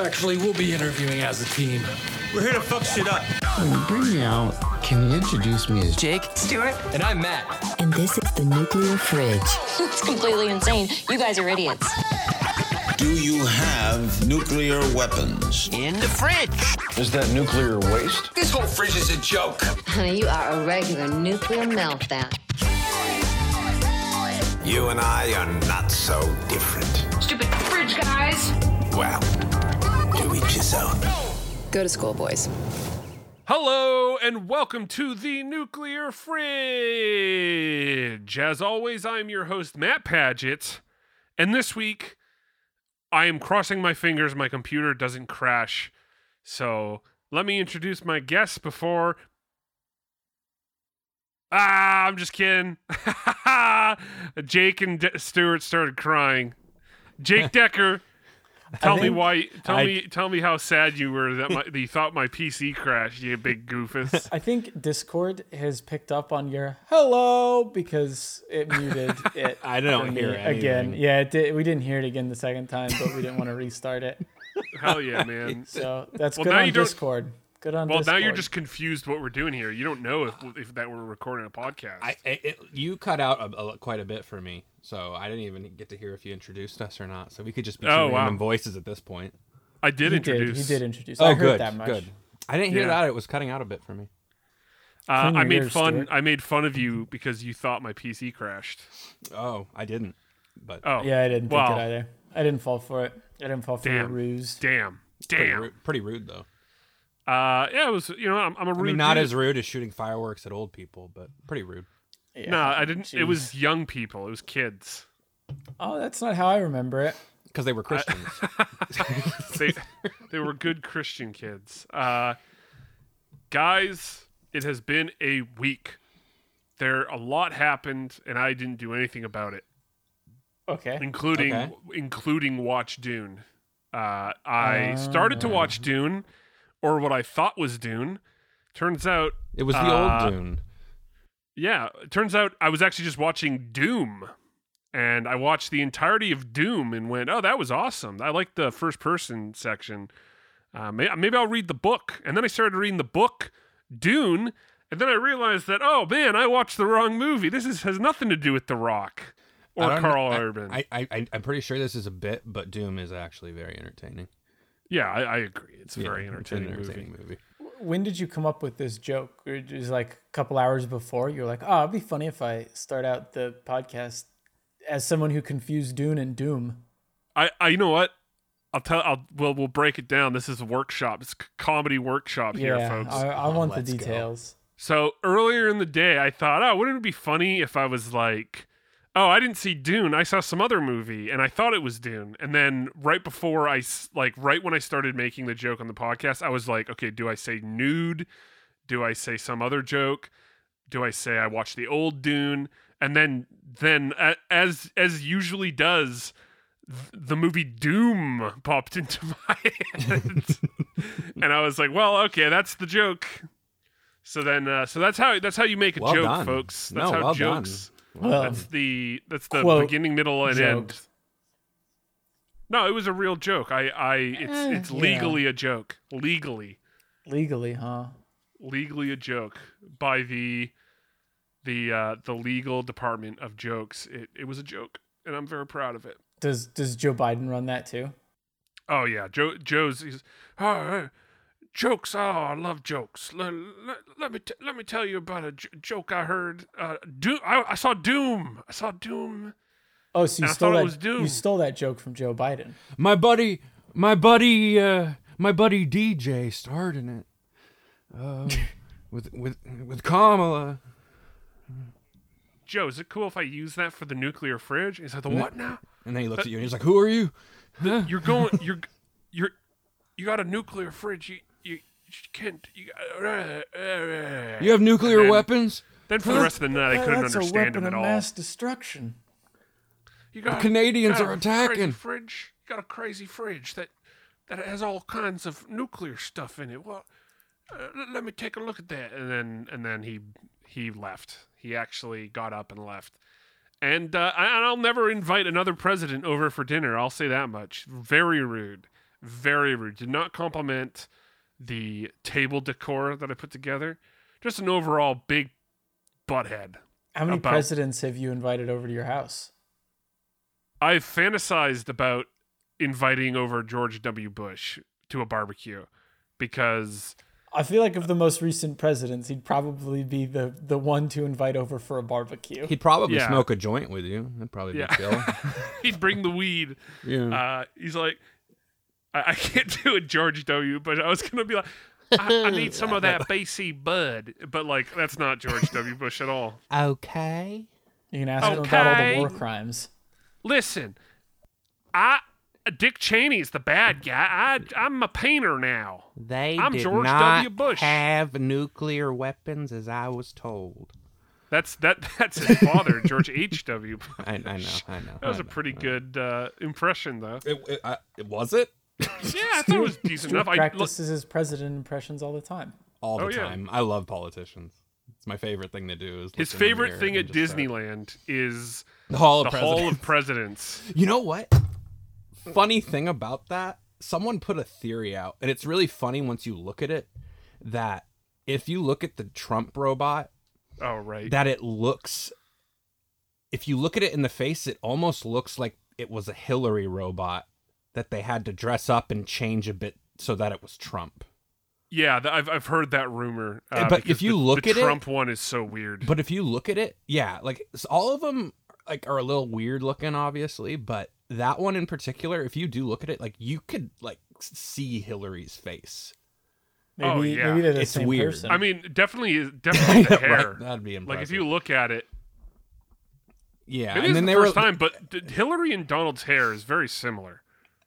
Actually, we'll be interviewing as a team. We're here to fuck shit up. When you bring me out, can you introduce me as Jake, Stuart, And I'm Mat. And this is the nuclear fridge. It's completely insane. You guys are idiots. Do you have nuclear weapons? in the fridge. Is that nuclear waste? This whole fridge is a joke. Honey, you are a regular nuclear meltdown. You and I are not so different. stupid fridge guys. Well, to each. Go to school, boys. Hello and welcome to the Nuclear Fridge. As always, I'm your host, Mat Paget. And this week, I am crossing my fingers my computer doesn't crash. So let me introduce my guests before. Ah, I'm just kidding. Jake and De- Stuart started crying. Jake Decker, tell me why. Tell I- me, tell me how sad you were that, my, that you thought my PC crashed. You big goofus. I think Discord has picked up on your hello because it muted it. I don't hear again. Yeah, it did, we didn't hear it again the second time, but we didn't want to restart it. Hell yeah, man. So that's Well, good on Discord. Good on Well, Discord. now you're just confused what we're doing here. You don't know if, if that we're recording a podcast. I, I it, you cut out a, a, quite a bit for me, so I didn't even get to hear if you introduced us or not. So we could just be two Oh, wow. random voices at this point. I did he introduce. Did, he did introduce. Oh, I heard good, that much. good. I didn't hear Yeah. that; it was cutting out a bit for me. Uh, I made ears, fun. Stuart. I made fun of you because you thought my PC crashed. Oh, I didn't, but Oh, Yeah, I didn't Wow. think it either. I didn't fall for it. I didn't fall for your ruse. Damn, pretty, damn. rude, pretty rude though. Uh, yeah, it was. You know, I'm, I'm a rude. I mean, not dude. as rude as shooting fireworks at old people, but pretty rude. Yeah. No, I didn't. It was young people. It was kids. Oh, that's not how I remember it. Because they were Christians. They they were good Christian kids. Uh, guys, it has been a week. There a lot happened, and I didn't do anything about it. Okay. including Okay. including watch Dune. Uh, I started to watch Dune, or what I thought was Dune. Turns out, it was the Uh, old Dune. yeah, turns out I was actually just watching Doom, and I watched the entirety of Doom and went, "Oh, that was awesome! I like the first person section. Uh, may- maybe I'll read the book." And then I started reading the book Dune, and then I realized that, oh man, I watched the wrong movie. This is, has nothing to do with The Rock or Karl I- Urban. I, I, I, I'm pretty sure this is a bit, but Doom is actually very entertaining. Yeah, I, I agree. It's a Yeah, very it's an entertaining, movie. movie. When did you come up with this joke? Or it was like a couple hours before. You're like, oh, it'd be funny if I start out the podcast as someone who confused Dune and Doom. I, I, you know what? I'll tell. I'll. Well, we'll break it down. This is a workshop. It's a comedy workshop here, folks. I, I want the let's go. details. So earlier in the day, I thought, oh, wouldn't it be funny if I was like, oh, I didn't see Dune. I saw some other movie, and I thought it was Dune. And then right before I, like, right when I started making the joke on the podcast, I was like, okay, do I say nude? Do I say some other joke? Do I say I watched the old Dune? And then, then as as usually does, the movie Doom popped into my head, and I was like, well, okay, that's the joke. So then, uh, so that's how that's how you make a Well joke, done. folks. No, That's how well done. Well, That's the that's the Quote, beginning, middle, and end. No, it was a real joke. I, I, it's Eh, it's yeah. legally a joke. Legally, legally, huh? legally a joke by the the uh, the legal department of jokes. It it was a joke, and I'm very proud of it. Does Does Joe Biden run that too? Oh yeah, Joe Joe's he's, oh, jokes. Oh, I love jokes. Let, let, let me t- let me tell you about a j- joke I heard. Uh, Doom. I, I saw Doom. I saw Doom. Oh, so you stole that? was Doom. You stole that joke from Joe Biden. My buddy, my buddy, uh, my buddy DJ starred in it. Uh, with with with Kamala. Joe, is it cool if I use that for the nuclear fridge? He's like, the what now? And then he looks at you and he's like, "Who are you?" You're going. You're you're you got a nuclear fridge. You you, you can't. You, You have nuclear then- weapons. Then for the rest of the night, I couldn't That's a understand weapon him at of all. mass destruction. You got Canadians you got are attacking. Crazy fridge. You got a crazy fridge that that has all kinds of nuclear stuff in it. Well, uh, l- let me take a look at that. And then and then he he left. He actually got up and left. And uh, I, and I'll never invite another president over for dinner. I'll say that much. Very rude. Very rude. Did not compliment the table decor that I put together. Just an overall big butthead. How many About- presidents have you invited over to your house? I've fantasized about inviting over George W. Bush to a barbecue because I feel like of the most recent presidents, he'd probably be the the one to invite over for a barbecue. He'd probably Yeah. smoke a joint with you. That'd probably be Yeah. chill. he'd bring the weed. yeah. Uh, he's like, I, I can't do a George W. Bush. I was gonna be like, I, I need some of that BC Bud, but like that's not George W. Bush at all. okay. You can ask him about all the Okay. war crimes. Listen, I Dick Cheney's the bad guy. I I'm a painter now. They I'm did George not W. Bush. have nuclear weapons, as I was told. That's that. That's his father, George H. W. Bush. I, I know, I know. That was I a know, pretty good uh, impression, though. It, it, I, it was it Yeah, I thought it was decent Stuart enough. I, look, practices his president impressions all the time. all the Oh, yeah. time. I love politicians. It's my favorite thing to do. Is his look in the favorite thing at just start- Disneyland is the Hall the Hall of Presidents. You know what? Funny thing about that, someone put a theory out, and it's really funny once you look at it. That if you look at the Trump robot, Oh right. that it looks. If you look at it in the face, it almost looks like it was a Hillary robot that they had to dress up and change a bit so that it was Trump. yeah, th- I've I've heard that rumor. Uh, But if you the, look the at it- Trump one is so weird. But if you look at it, yeah, like s- all of them like are a little weird looking, obviously. But that one in particular, if you do look at it, like you could like see Hillary's face. Maybe, Oh, yeah. maybe the It's same weird. person. I mean, definitely definitely the Right, hair. That'd be impressive. Like if you look at it, yeah, maybe and then it's the they first were. time, but Hillary and Donald's hair is very similar.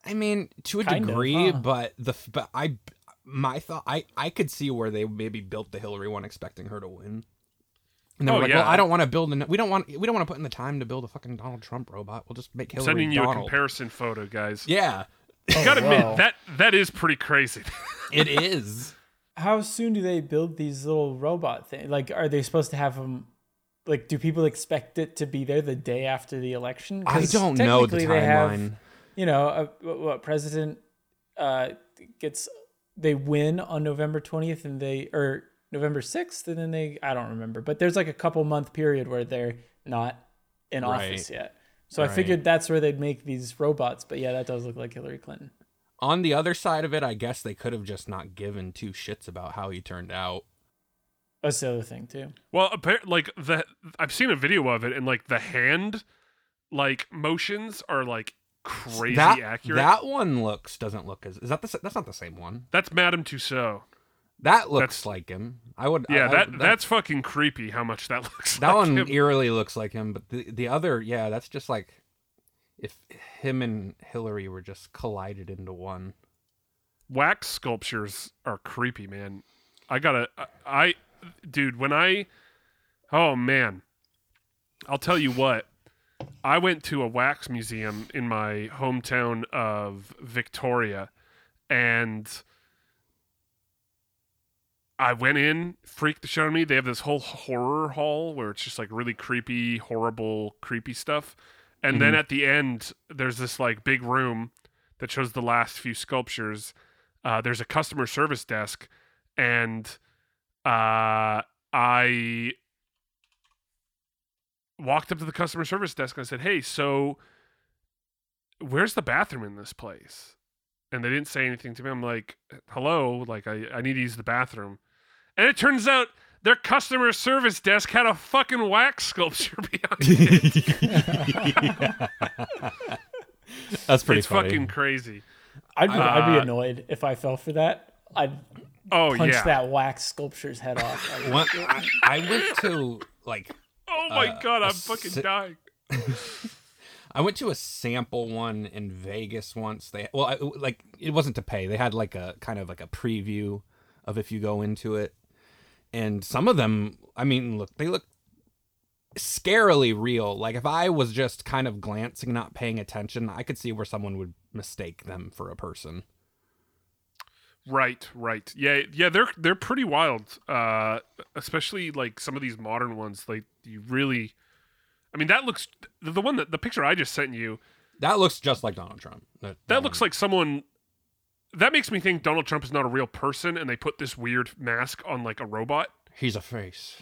I mean, to a Kind of, degree, huh? but the but I my thought I I could see where they maybe built the Hillary one expecting her to win. And they Oh, were like, yeah. well, I don't want to build an we don't want we don't want to put in the time to build a fucking Donald Trump robot. We'll just make Hillary Sending you a comparison photo, guys. yeah, You oh, gotta admit that that is pretty crazy. it is. How soon do they build these little robot things? Like, are they supposed to have them? Like, do people expect it to be there the day after the election? I don't know the technically they have- timeline. You know, uh, what, what president uh, gets? They win on November twentieth, and they or November sixth, and then they I don't remember, but there's like a couple month period where they're not in Right. office yet. So I figured that's where they'd make these robots. But yeah, that does look like Hillary Clinton. On the other side of it, I guess they could have just not given two shits about how he turned out. That's the other thing too. Well, appar- like the I've seen a video of it, and like the hand, like motions are like crazy that, accurate. That one looks doesn't look as is that the that's not the same one. That's Madame Tussaud. That looks That's- like him. I would Yeah, I- I- that, that's fucking creepy. How much that looks. that like one him. eerily looks like him, but the the other yeah, that's just like if him and Hillary were just collided into one. wax sculptures are creepy, man. I gotta, I, I, dude, when I, oh man, I'll tell you what. I went to a wax museum in my hometown of Victoria, and I went in, freaked the shit out of me. They have this whole horror hall where it's just like really creepy, horrible, creepy stuff. And then at the end, there's this like big room that shows the last few sculptures. Uh, there's a customer service desk, and uh, I walked up to the customer service desk and I said, "Hey, so where's the bathroom in this place?" And they didn't say anything to me. I'm like, "Hello, like I, I need to use the bathroom," and it turns out their customer service desk had a fucking wax sculpture behind it. That's pretty it's funny. fucking crazy. I'd be, I'd be Uh, annoyed if I fell for that. I'd Oh punch yeah. that wax sculpture's head off. Like, One- I, I went to like oh my uh, god, I'm fucking si- dying. I went to a sample one in Vegas once. They well, I, like it wasn't to pay. They had like a kind of like a preview of if you go into it, and some of them, I mean, look, they look scarily real. Like if I was just kind of glancing, not paying attention, I could see where someone would mistake them for a person. Right, right. Yeah, yeah, they're they're pretty wild. Uh especially like some of these modern ones like you really I mean that looks the, one that the picture I just sent you, That looks just like Donald Trump. that looks like someone that makes me think Donald Trump is not a real person, and they put this weird mask on like a robot. He's a face.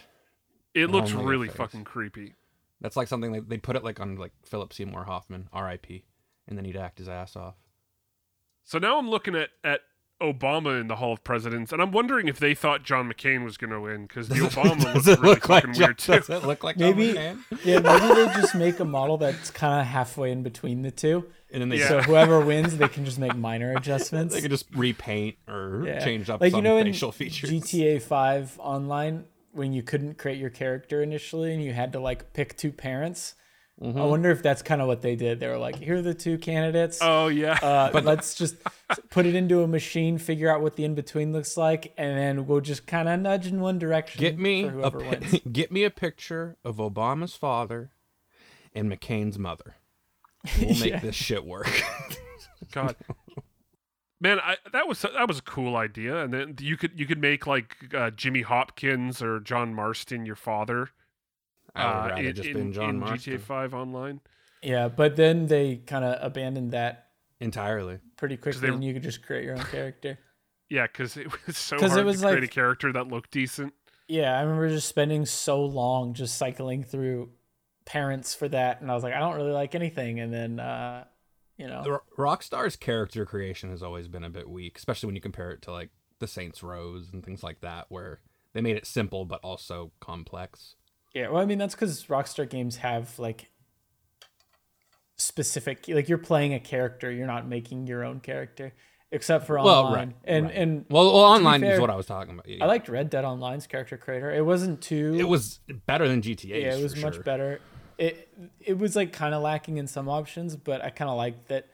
It looks really fucking creepy. That's like something they they put it like on like Philip Seymour Hoffman, R.I.P. And then he'd act his ass off. So now I'm looking at at Obama in the Hall of Presidents, and I'm wondering if they thought John McCain was going to win because the Obama Does looked it really look like fucking John, weird too. does it look like John Maybe, McCain? yeah, maybe they just make a model that's kind of halfway in between the two. And then they Yeah. So whoever wins, they can just make minor adjustments. they can just repaint or Yeah. change up like some you know in facial features. GTA 5 online when you couldn't create your character initially and you had to like pick two parents. Mm-hmm. I wonder if that's kind of what they did. They were like, "Here are the two candidates. Oh yeah, uh, let's just put it into a machine, figure out what the in between looks like, and then we'll just kind of nudge in one direction. Get me for a whoever pi- wins." get me a picture of Obama's father and McCain's mother. We'll make Yeah. this shit work. God. Man, I, that was that was a cool idea, and then you could you could make like uh, Jimmy Hopkins or John Marston your father. I would uh, rather in, just in, been John in Marston GTA Five online. Yeah, but then they kind of abandoned that entirely. pretty quickly, they- and you could just create your own character. Yeah, because it was so 'Cause it hard was to create a character that looked decent. Yeah, I remember just spending so long just cycling through parents for that, and I was like, I don't really like anything, and then uh, you know, The Rockstar's character creation has always been a bit weak, especially when you compare it to like the Saints Rows and things like that, where they made it simple but also complex. Yeah, well, I mean that's because Rockstar games have like specific, like you're playing a character, you're not making your own character, except for online. Well, online. right, and right. and Well, well online fair, is what I was talking about. Yeah, I liked Red Dead Online's character creator. It wasn't too. it was better than GTA. yeah, it was much better. It it was like kind of lacking in some options, but I kind of liked that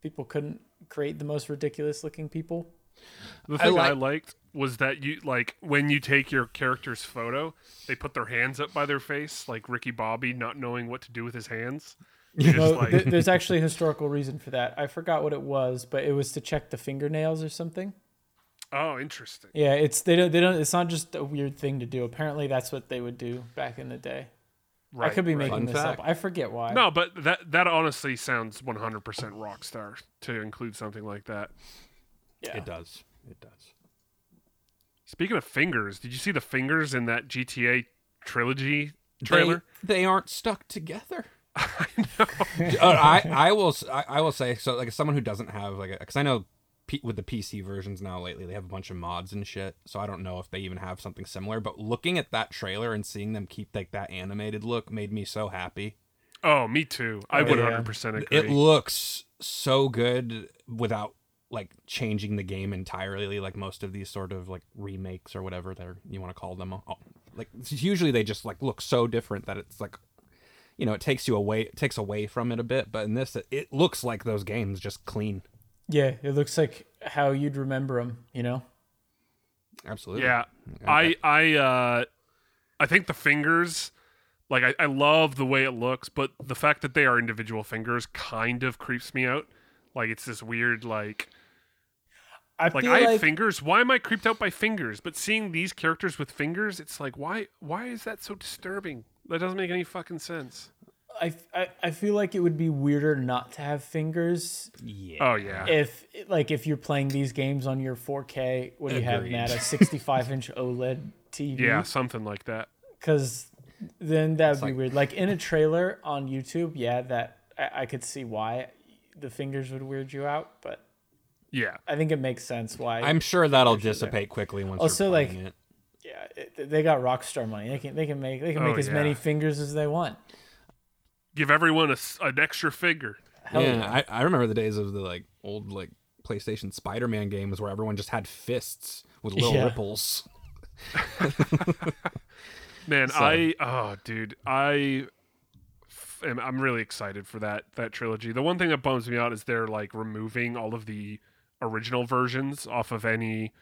people couldn't create the most ridiculous looking people. The thing I, like- liked was that you like when you take your character's photo, they put their hands up by their face, like Ricky Bobby not knowing what to do with his hands. You just No, like th- there's actually a historical reason for that. I forgot what it was, but it was to check the fingernails or something. oh, interesting. Yeah, it's they don't they don't. It's not just a weird thing to do. Apparently, that's what they would do back in the day. Right, I could be right. making Fun this fact. up. I forget why. No, but that that honestly sounds 100% Rockstar to include something like that. yeah. It does. It does. Speaking of fingers, did you see the fingers in that GTA trilogy trailer? They, they aren't stuck together. I know. Uh, I, I will s- I, I will say so like someone who doesn't have like because I know P, with the PC versions now lately they have a bunch of mods and shit so I don't know if they even have something similar but looking at that trailer and seeing them keep like that animated look made me so happy. Oh, me too. I Oh, would yeah. 100% agree. It looks so good without like changing the game entirely like most of these sort of like remakes or whatever they're you want to call them Oh, like usually they just like look so different that it's like you know it takes you away it takes away from it a bit but in this it, it looks like those games just clean Yeah, it looks like how you'd remember them. You know. absolutely Yeah, I I uh, I think the fingers, like I, I love the way it looks, but the fact that they are individual fingers kind of creeps me out. Like it's this weird like I like feel I have like fingers. Why am I creeped out by fingers? But seeing these characters with fingers, it's like why why is that so disturbing? That doesn't make any fucking sense. I, I I feel like it would be weirder not to have fingers yeah Oh yeah, if like if you're playing these games on your 4K. What do you have, Agreed. Mat? A 65 inch OLED TV. yeah, something like that. because then that would be like- weird. Like in a trailer on YouTube, yeah, that I, I could see why the fingers would weird you out, but Yeah, I think it makes sense why. i'm sure that'll dissipate quickly once Also, you're like, playing it yeah, it, they got Rockstar money. They can they can make they can Oh, make as many fingers as they want. give everyone a s an extra finger. Hell yeah, yeah. I, I remember the days of the like old like PlayStation Spider-Man games where everyone just had fists with little Yeah. ripples. Man, So- I oh dude, I am I'm really excited for that that trilogy. The one thing that bums me out is they're like removing all of the original versions off of any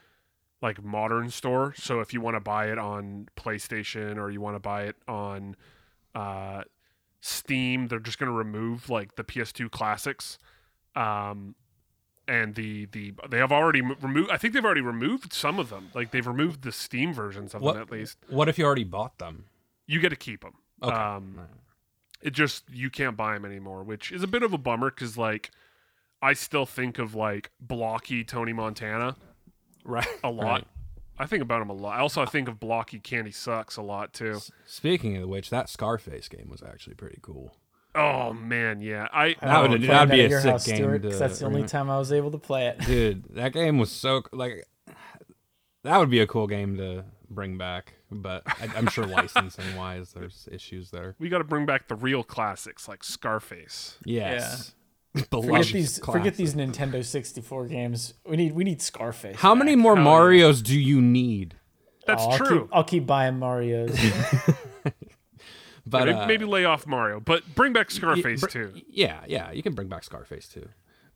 like modern store. So if you want to buy it on PlayStation or you want to buy it on uh Steam, they're just going to remove like the PS2 classics. Um and the the they have already removed I think they've already removed some of them. Like they've removed the Steam versions of What them at least What if you already bought them? you get to keep them. Okay. Um, it just you can't buy them anymore, which is a bit of a bummer because like I still think of like blocky Tony Montana Right. a lot. Right. I think about him a lot. Also, I think of blocky Candy Suxxx a lot too. Speaking of which, that Scarface game was actually pretty cool. Oh man, yeah. I That would- Playing that'd be at a your sick house, game Stuart, 'cause to that's the only remember. time I was able to play it. Dude, that game was so like that would be a cool game to bring back, but I, I'm sure licensing wise, there's issues there. we got to bring back the real classics like Scarface. Yes. Forget Beloved these, forget these Nintendo 64 games. We need, we need Scarface. How many more Hell yeah. Marios do you need? That's Oh, I'll true. Keep, I'll keep buying Mario's. But maybe, uh, maybe lay off Mario, but bring back y- Scarface br- too. Yeah, yeah, you can bring back Scarface too.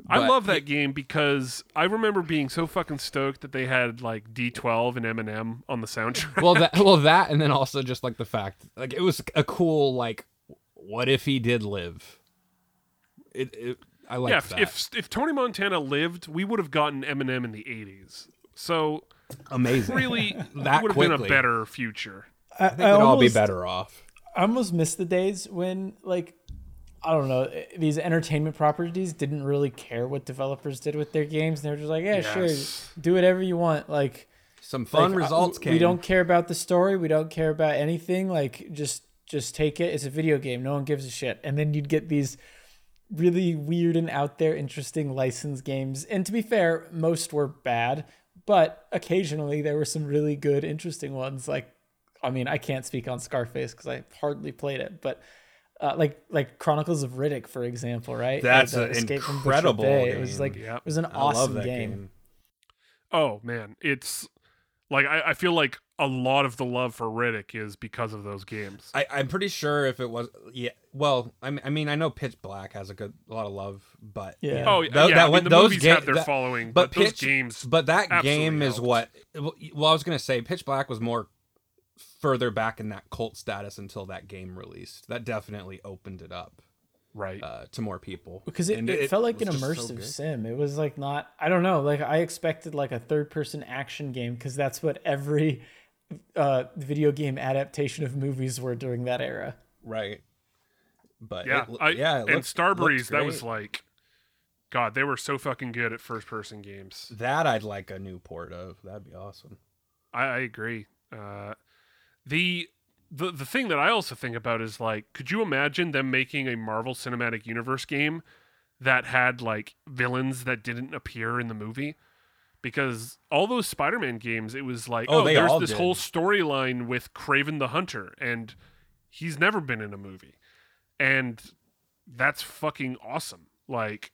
I love that game because I remember being so fucking stoked that they had like D12 and Eminem on the soundtrack. well that well that and then also just like the fact like it was a cool like what if he did live it, it i like yeah, if, that if if Tony Montana lived, we would have gotten Eminem in the 80s. So amazing really, That would have been a better future. I, i think we'd all be better off I almost miss the days when, like, I don't know, eh, these entertainment properties didn't really care what developers did with their games. They were just like, yeah, Yes. sure, do whatever you want. Like, some fun like, results we- came We don't care about the story. We don't care about anything. Like, just just take it. It's a video game. No one gives a shit. And then you'd get these really weird and out there, interesting license games. And to be fair, most were bad, but occasionally there were some really good, interesting ones. Like, I mean, I can't speak on Scarface because I hardly played it, but. Uh, like like Chronicles of Riddick, for example, right? That's The an Escape from Butcher incredible. It was like Yep. it was an i awesome game. game, Oh man, it's like I, I feel like a lot of the love for Riddick is because of those games. I, i'm pretty sure if it was yeah well I mean, I mean i know pitch black has a good a lot of love but Yeah. Oh Tho- yeah, that I mean, one- the those movies ga- have their that- following, but but, those pitch games. but that absolutely game is helped. what well i was gonna say pitch black was more further back in that cult status until that game released that definitely opened it up right. uh, to more people. Because it, And it, felt like was an just so immersive sim. It was like not i don't know like i expected like a third person action game because that's what every uh video game adaptation of movies were during that era. Right. But yeah, it, I, yeah it and looked- Starbreeze, that was like, God, they were so fucking good at first person games. that i'd like a new port of. That'd be awesome. I, I agree. Uh, the the the thing that I also think about is like, could you imagine them making a Marvel Cinematic Universe game that had like villains that didn't appear in the movie? Because all those Spider-Man games, it was like, Oh, oh, there's this did. whole storyline with Kraven the Hunter, and he's never been in a movie, and that's fucking awesome. Like,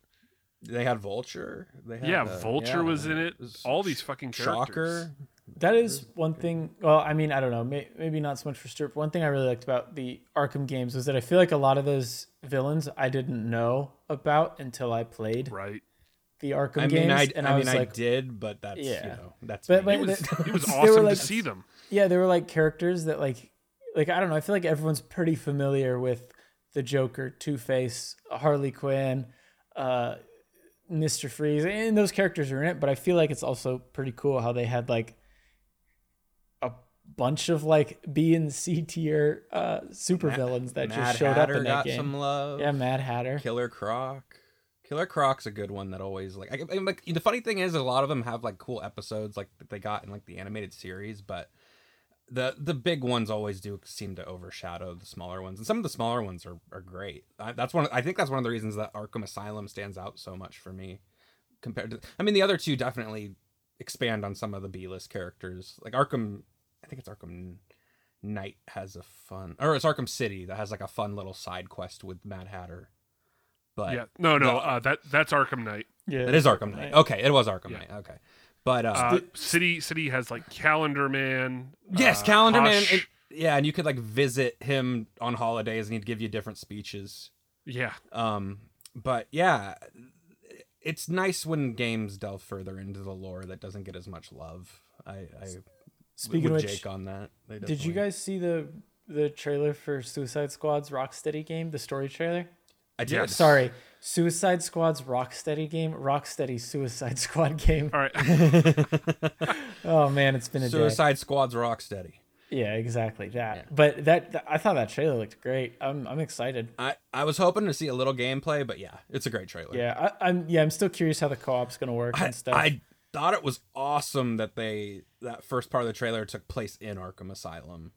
they had vulture they had, yeah, uh, Vulture yeah, was in it. was All these fucking characters. shocker that is one thing well i mean i don't know may, maybe not so much for Stuart, but one thing i really liked about the arkham games was that i feel like a lot of those villains i didn't know about until i played Right. the arkham I games mean, I, and I, i, was mean, like I did, but that's you Yeah. know, that's But- but- It was, that- it was awesome like- to see them. yeah they were like characters that like like i don't know i feel like everyone's pretty familiar with the joker two-face harley quinn uh mr freeze and those characters are in it but i feel like it's also pretty cool how they had like a bunch of like b and c tier uh super villains that Mad just showed Hatter up in that got game some love. yeah mad hatter Killer Croc. Killer Croc's a good one that always like. I, I, like the funny thing is, a lot of them have like cool episodes like that they got in like the animated series, but the the big ones always do seem to overshadow the smaller ones, and some of the smaller ones are, are great. I, that's one. I think that's one of the reasons that Arkham Asylum stands out so much for me compared to. I mean, the other two definitely expand on some of the B list characters. Like Arkham, I think it's Arkham Knight has a fun, or it's Arkham City that has like a fun little side quest with Mad Hatter. But Yeah, no, no, the- uh, that that's Arkham Knight. yeah it is Arkham Knight. Okay, it was Arkham Yeah. Knight. Okay, but uh, Uh, City City has like Calendar Man. yes, uh, Calendar Man. Hush. and- yeah, and you could like visit him on holidays, and he'd give you different speeches. yeah, Um, but yeah, it's nice when games delve further into the lore that doesn't get as much love. I, I speaking would of which Jake on that. They did you guys see the the trailer for suicide squad's rocksteady game the story trailer I did. Yes. Sorry, Suicide Squad's Rocksteady game, Rocksteady Suicide Squad game. all right. Oh man, it's been a day. Suicide Squad's Rocksteady. Yeah, exactly that. But that, that- I thought that trailer looked great. I'm I'm excited. I I was hoping to see a little gameplay, but yeah, it's a great trailer. Yeah, I, I'm yeah I'm still curious how the co-op's gonna work I, and stuff. I thought it was awesome that they that first part of the trailer took place in Arkham Asylum.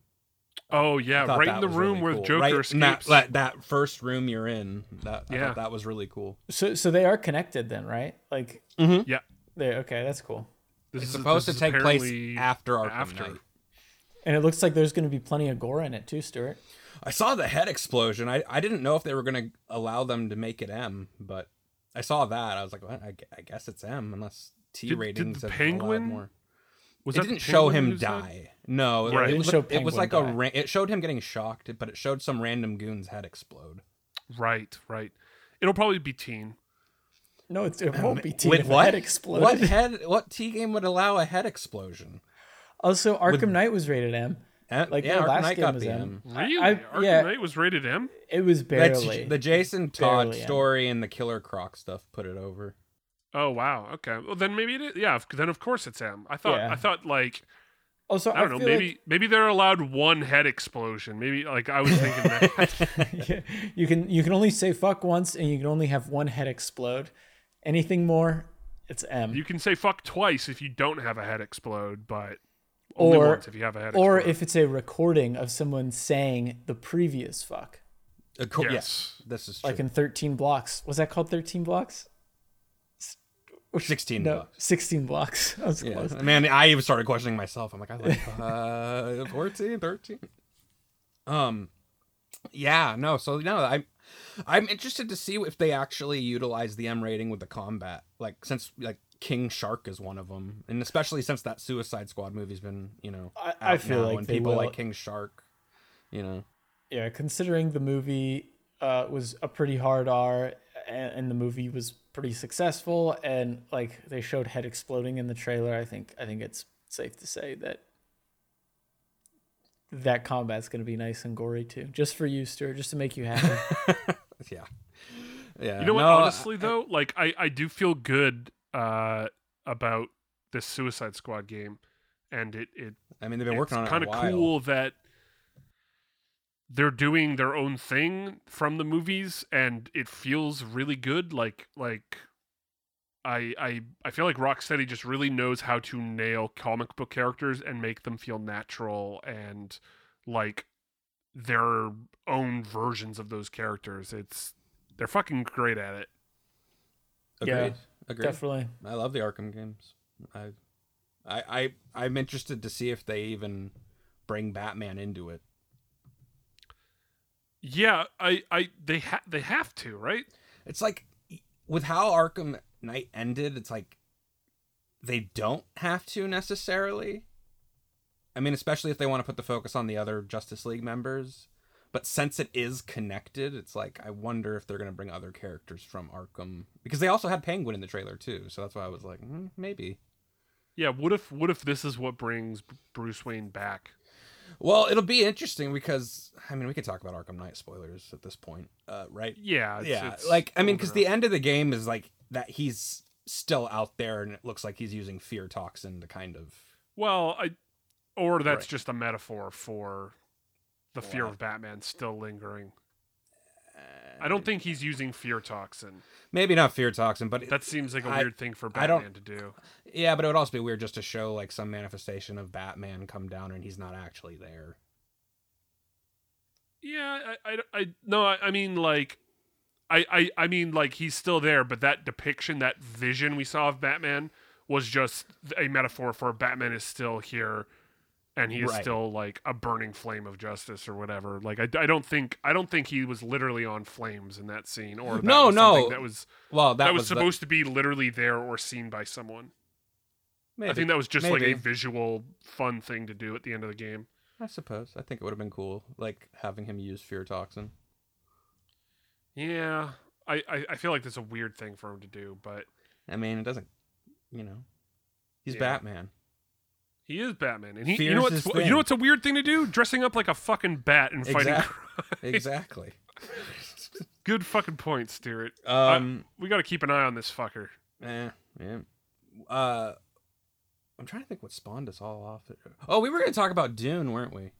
Oh yeah, right in the room really where cool. Joker right in that, escapes. that that first room you're in. That I Yeah. thought that was really cool. so so they are connected then, right? Like mm-hmm. yeah, they okay, that's cool. this It's is- supposed this to take place after Arkham after. Knight. And it looks like there's gonna be plenty of gore in it too, Stuart. I saw the head explosion. I, I didn't know if they were going to allow them to make it M, but I saw that. I was like, well, I, I guess it's M unless T Did- did the Penguin- more. Was it didn't show him who said- die. No, Right. it, It was, didn't show it was like die. a ra- it showed him getting shocked, but it showed some random goon's head explode. Right, right. It'll probably be teen. No, it's, it won't be T Wait, what? head exploded. What head? What T game would allow a head explosion? Also, Arkham Knight was rated M. Like yeah, Arkham last Knight game got was M. M. Really? I- Arkham yeah. Knight was rated M. It was That's barely. the Jason Todd Barely M. story and the Killer Croc stuff put it over. Oh wow. Okay. Well, then maybe it is. Yeah. Then of course it's M. I thought. Yeah. I thought like oh, also, I don't know. Maybe like- maybe they're allowed one head explosion. Maybe like I was thinking that. Yeah, you can you can only say fuck once, and you can only have one head explode. Anything more, it's M. you can say fuck twice if you don't have a head explode, but only or once if you have a head. or explode. if it's a recording of someone saying the previous fuck, Yes. Yes, this is true. like in Thirteen Blocks. Was that called Thirteen Blocks? Sixteen No, bucks. sixteen blocks. That was Yeah, close. man, I even started questioning myself. I'm like, I like uh, 14, 13. Um, yeah, no. So no, I'm I'm interested to see if they actually utilize the M rating with the combat, like since like King Shark is one of them, and especially since that Suicide Squad movie's been, you know, I- I out feel now, like and people will. like King Shark, you know. Yeah, considering the movie uh, was a pretty hard R, and, and the movie was pretty successful, and like they showed head exploding in the trailer, I think I think it's safe to say that that combat's going to be nice and gory too, just for you, Stuart, just to make you happy. Yeah, yeah. You know what? no, Honestly, though, like I, I do feel good uh, about this Suicide Squad game, and it it I mean, they've been working on it kind of cool that they're doing their own thing from the movies, and it feels really good. Like like I I I feel like Rocksteady just really knows how to nail comic book characters and make them feel natural and like their own versions of those characters. It's they're fucking great at it. Agreed. Yeah, Agreed. Definitely. I love the Arkham games. I, I, I, I'm interested to see if they even bring Batman into it. Yeah, I I they ha- they have to, right? It's like with how Arkham Knight ended. It's like they don't have to necessarily. I mean, especially if they want to put the focus on the other Justice League members. But since it is connected, it's like I wonder if they're going to bring other characters from Arkham because they also had Penguin in the trailer too. So that's why I was like, mm, maybe. Yeah, what if what if this is what brings Bruce Wayne back? Well, it'll be interesting because I mean we could talk about Arkham Knight spoilers at this point, uh, right? Yeah, it's, yeah, it's like I mean, because the end of the game is like that he's still out there, and it looks like he's using fear toxin to kind of. well, I or that's Right. just a metaphor for the fear of Batman still lingering. I don't think he's using fear toxin. Maybe not fear toxin, but That seems like a I- weird thing for Batman to do. yeah, but it would also be weird just to show like some manifestation of Batman come down and he's not actually there. Yeah, I, I, I no, I, I mean like, I, I, I mean like he's still there, but that depiction, that vision we saw of Batman was just a metaphor for Batman is still here, and he is Right. still like a burning flame of justice or whatever. Like I, I don't think I don't think he was literally on flames in that scene, or that No, no. that was Well, that, that, was, was the- supposed to be literally there or seen by someone. maybe. I think that was just like a visual fun thing to do at the end of the game. I suppose. I think it would have been cool, like having him use fear toxin. Yeah, I, I, I feel like that's a weird thing for him to do, but I mean, it doesn't. You know, he's Yeah. Batman. He is Batman, and he. you know what's his you know what's a weird thing to do? Dressing up like a fucking bat and fighting. Exact- crime. Exactly. Good fucking point, Stuart. Um. we got to keep an eye on this fucker. Eh, yeah. Uh, I'm trying to think what spawned us all off. Oh, we were going to talk about Dune, weren't we?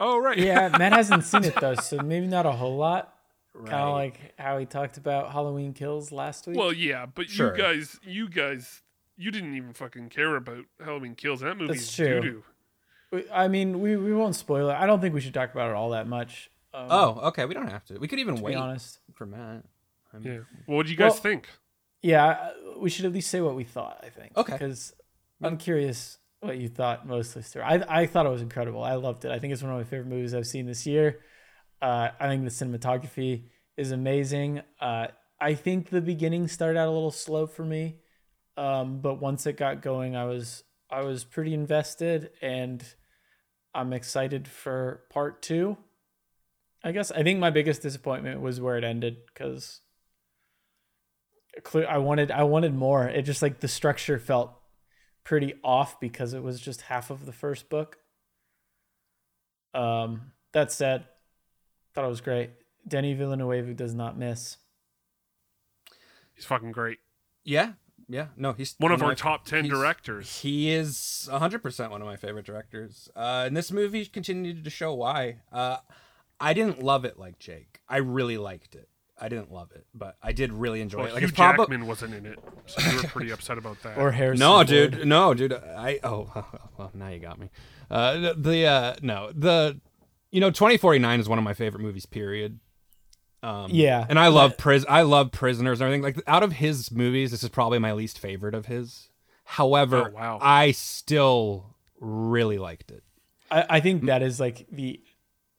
Oh right. Yeah, Mat hasn't seen it though, so maybe not a whole lot. Right. Kind of like how he talked about Halloween Kills last week. Well, yeah, but Sure. you guys, you guys, you didn't even fucking care about Halloween Kills. That movie's That's doo-doo. We- I mean, we, we won't spoil it. I don't think we should talk about it all that much. Um, Oh, okay. We don't have to. We could even to wait be honest. for Mat. I'm- Yeah. What do you guys Well- think? Yeah, we should at least say what we thought. I think. Okay. Because I'm curious what you thought mostly, sir. I I thought it was incredible. I loved it. I think it's one of my favorite movies I've seen this year. Uh, I think the cinematography is amazing. Uh, I think the beginning started out a little slow for me, um, but once it got going, I was I was pretty invested, and I'm excited for part two. I guess I think my biggest disappointment was where it ended because I wanted I wanted more. It just like the structure felt pretty off because it was just half of the first book. Um that said, thought it was great. Denis Villeneuve does not miss. He's fucking great. Yeah. Yeah. No, he's One of you know, our top 10 directors. He is 100% one of my favorite directors. Uh, and this movie continued to show why. Uh, I didn't love it like Jake. I really liked it. I didn't love it, but I did really enjoy Well, it. Like Hugh it's probably Jackman wasn't in it, so you were pretty upset about that. Or Harrison. no, Ford. dude, no, dude. I oh well, now you got me. Uh, the, the uh, no, the you know, 2049 is one of my favorite movies. Period. Um, Yeah, and I love pris. I love prisoners and everything. Like out of his movies, this is probably my least favorite of his. However, Oh, wow. I still really liked it. I, I think that is like the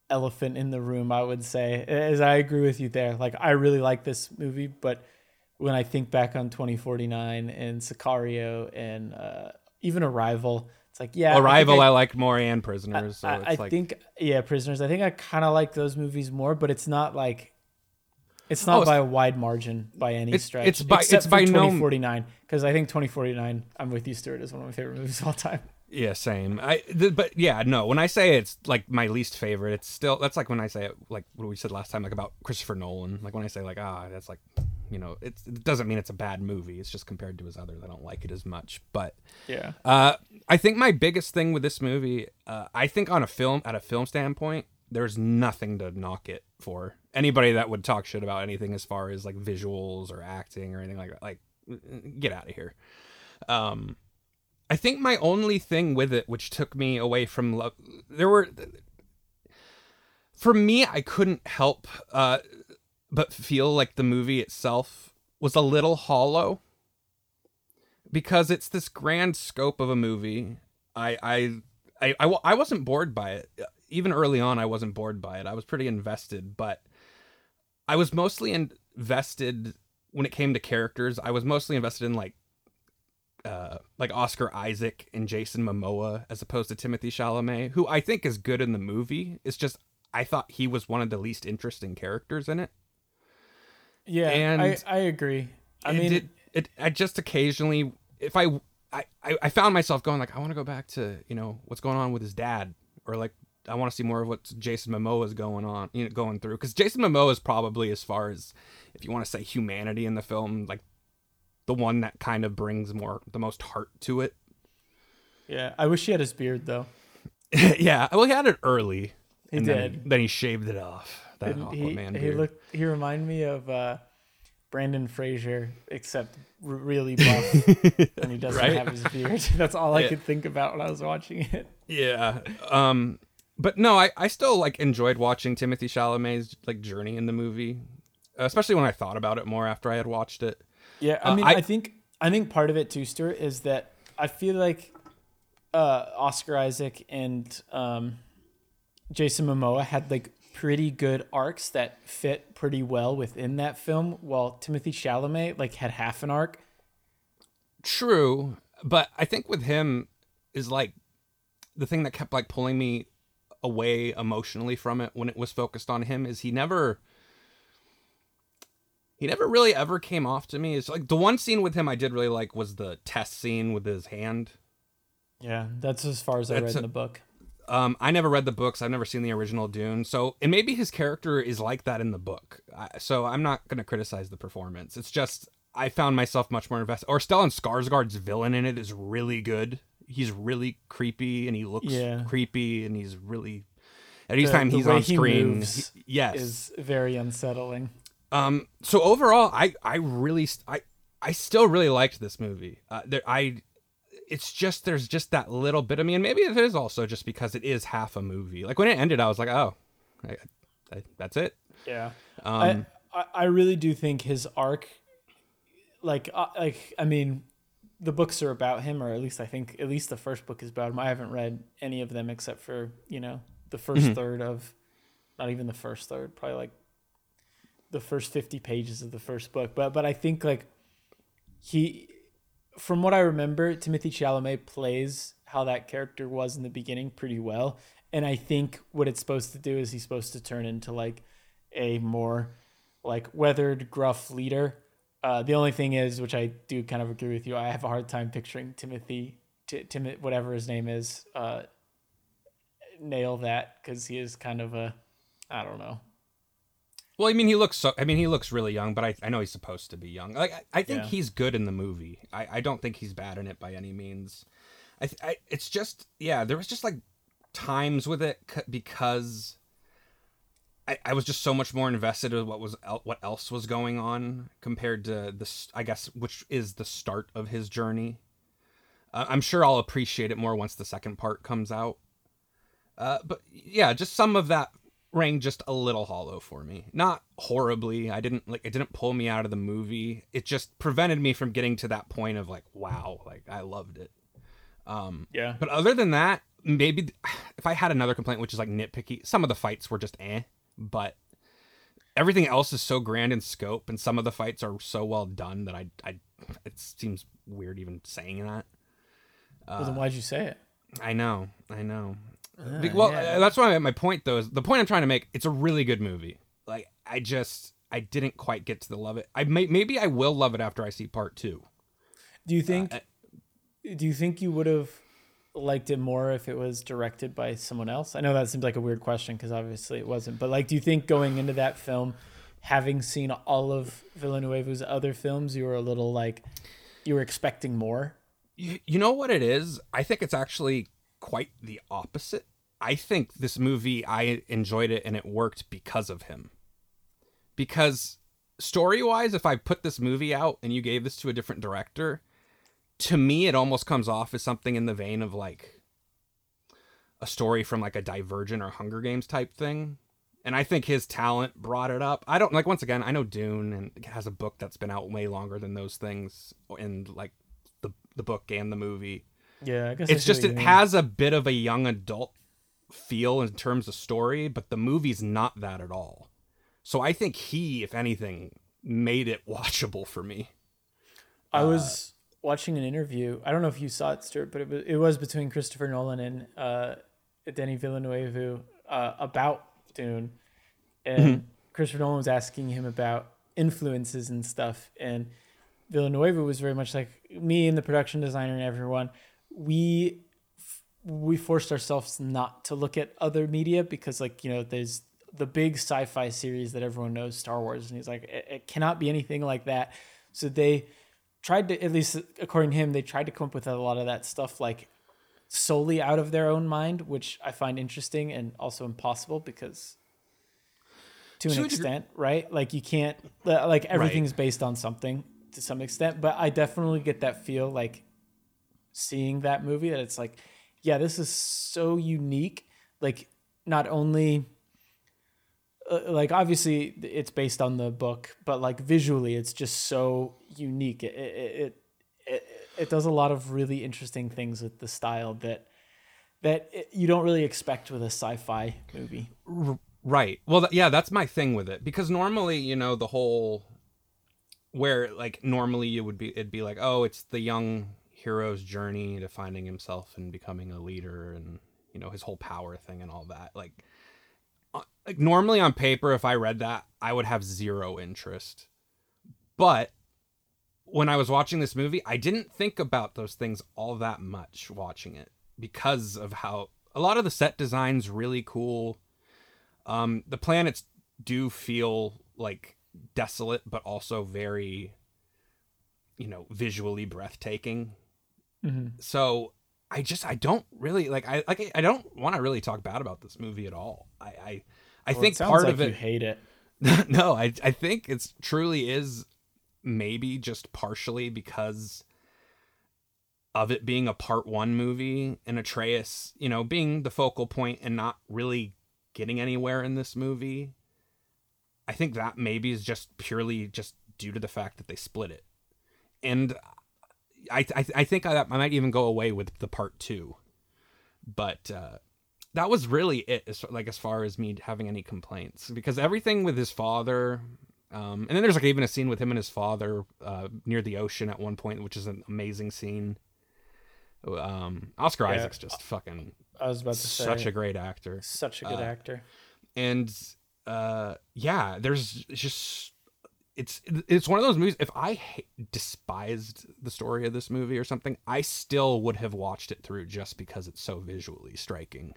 elephant in the room, I would say. As I agree with you there. Like I really like this movie, but when I think back on 2049 and Sicario and uh, even Arrival, it's like yeah, Arrival, I- I, like more and Prisoners. So I, it's I like, think yeah, Prisoners. I think I kind of like those movies more, but it's not like it's not Oh, by a wide margin by any It's- stretch. it's by- except it's for by 2049 because I think 2049. I'm with you, Stuart. Is one of my favorite movies of all time. Yeah, same. I th- but yeah, no. When I say it's like my least favorite, it's still that's like when I say it, like what we said last time, like about Christopher Nolan. Like when I say like ah, that's like you know, it's, it doesn't mean it's a bad movie. It's just compared to his others, I don't like it as much. But Yeah. uh, I think my biggest thing with this movie, uh, I think on a film at a film standpoint, there's nothing to knock it for. Anybody that would talk shit about anything as far as like visuals or acting or anything like that, like get out of here. Um, I think my only thing with it, which took me away from love, there were, for me, I couldn't help uh, but feel like the movie itself was a little hollow because it's this grand scope of a movie. I I I, I, I wasn't bored by it. Even early on, I wasn't bored by it. I was pretty invested, but I was mostly invested when it came to characters. I was mostly invested in like uh, like Oscar Isaac and Jason Momoa as opposed to Timothée Chalamet, who I think is good in the movie. It's just I thought he was one of the least interesting characters in it. Yeah, And I, I agree. I mean, did- it, I just occasionally, if I, I, I I found myself going like, I want to go back to you know what's going on with his dad, or like I want to see more of what Jason Momoa is going on, you know, going through, because Jason Momoa is probably as far as if you want to say humanity in the film, like the one that kind of brings more the most heart to it. yeah, I wish he had his beard though. yeah, well, he had it early. He and did. Then, then he shaved it off. That he, Aquaman he beard. looked. He reminded me of uh, Brendan Fraser, except r- really buff, and he doesn't Right? have his beard. That's all I Yeah. could think about when I was watching it. Yeah. Um but no, I, I still like enjoyed watching Timothée Chalamet's like journey in the movie, especially when I thought about it more after I had watched it. Yeah, I Uh, I- I, think I think part of it too, Stuart, is that I feel like uh, Oscar Isaac and um, Jason Momoa had like pretty good arcs that fit pretty well within that film, while Timothée Chalamet like had half an arc. True, but I think with him is like the thing that kept like pulling me away emotionally from it when it was focused on him is he never he never really ever came off to me. It's like the one scene with him I did really like was the test scene with his hand. Yeah, that's as far as I read That's in the book. Um, I never read the books. I've never seen the original Dune. So, and maybe his character is like that in the book. I, so I'm not going to criticize the performance. It's just I found myself much more invested. Or Stellan Skarsgård's villain in it is really good. He's really creepy and he looks Yeah. creepy and he's really The- anytime the he's on screen moves he- yes is very unsettling. um so overall i i really i i still really liked this movie uh there i it's just there's just that little bit of me and maybe it is also just because it is half a movie like when it ended i was like oh I, I, that's it Yeah. um I, I I really do think his arc, like uh, like I mean, the books are about him, or at least I think at least the first book is about him. I haven't read any of them except for you know the 1st mm-hmm. third of, not even the first third, probably like the first fifty pages of the first book. But but I think like he, from what I remember, Timothée Chalamet plays how that character was in the beginning pretty well. And I think what it's supposed to do is he's supposed to turn into like a more like weathered, gruff leader. Uh, the only thing is, which I do kind of agree with you, I have a hard time picturing Timothée, T- Tim, whatever his name is, uh, nail that because he is kind of a, I don't know. Well, I mean, he looks so. I mean, he looks really young, but I, I know he's supposed to be young. Like, I, I think Yeah. he's good in the movie. I, I don't think he's bad in it by any means. I, I it's just yeah, there was just like times with it c- because I, I was just so much more invested in what was el- what else was going on compared to this. I guess which is the start of his journey. Uh, I'm sure I'll appreciate it more once the second part comes out. Uh, but yeah, just some of that rang just a little hollow for me. Not horribly. I didn't like it didn't pull me out of the movie. It just prevented me from getting to that point of like, wow, like I loved it. Um Yeah. but other than that, maybe if I had another complaint which is like nitpicky, some of the fights were just eh, but everything else is so grand in scope and some of the fights are so well done that I I it seems weird even saying that. well, then why'd you say it? I know, I know. Be- well, yeah. uh, that's why my point though is the point I'm trying to make. It's a really good movie. Like I just I didn't quite get to the love it. I may maybe I will love it after I see part two. Do you think? uh, do you think you would have liked it more if it was directed by someone else? I know that seems like a weird question because obviously it wasn't. But like, do you think going into that film, having seen all of Villeneuve's other films, you were a little like, you were expecting more? You, you know what it is? I think it's actually quite the opposite. I think this movie I enjoyed it and it worked because of him. Because story wise, if I put this movie out and you gave this to a different director, to me it almost comes off as something in the vein of like a story from like a Divergent or Hunger Games type thing. And I think his talent brought it up. I don't like once again, I know Dune and has a book that's been out way longer than those things and like the the book and the movie. Yeah, I guess It's just it mean. has a bit of a young adult feel in terms of story, but the movie's not that at all. So I think he, if anything, made it watchable for me. I uh, was watching an interview. I don't know if you saw it, Stuart, but it was, it was between Christopher Nolan and uh, Denis Villeneuve uh, about Dune, and Mm-hmm. Christopher Nolan was asking him about influences and stuff, and Villeneuve was very much like me and the production designer and everyone. We we forced ourselves not to look at other media because, like you know, there's the big sci-fi series that everyone knows, Star Wars, and he's like, it, it cannot be anything like that. So they tried to, at least according to him, they tried to come up with a lot of that stuff like solely out of their own mind, which I find interesting and also impossible because to an degree- extent, right? Like you can't like everything's based on something to some extent, but I definitely get that feel like seeing that movie that it's like, yeah, this is so unique. Like not only like obviously it's based on the book, but like visually it's just so unique. It it, it it does a lot of really interesting things with the style that that you don't really expect with a sci-fi movie. Right. Well, th- yeah, that's my thing with it because normally, you know, the whole where like normally you would be it'd be like, "Oh, it's the young hero's journey to finding himself and becoming a leader and, you know, his whole power thing and all that." Like uh, like normally on paper if I read that, I would have zero interest. But when I was watching this movie, I didn't think about those things all that much watching it because of how a lot of the set designs really cool. Um, the planets do feel like desolate, but also very, you know, visually breathtaking. So I just I don't really like I like I don't want to really talk bad about this movie at all. I I, I Well, think it part like of you it hate it. no, I I think it's truly is maybe just partially because of it being a part one movie and Atreides, you know, being the focal point and not really getting anywhere in this movie. I think that maybe is just purely just due to the fact that they split it. And I I, I think I, I might even go away with the part two. But uh that was really it as like as far as me having any complaints because everything with his father um and then there's like even a scene with him and his father uh near the ocean at one point which is an amazing scene um oscar Yeah. isaac's just fucking I was about to say such a great actor such a good uh, actor. and uh yeah there's just it's it's one of those movies if i ha- despised the story of this movie or something i still would have watched it through just because it's so visually striking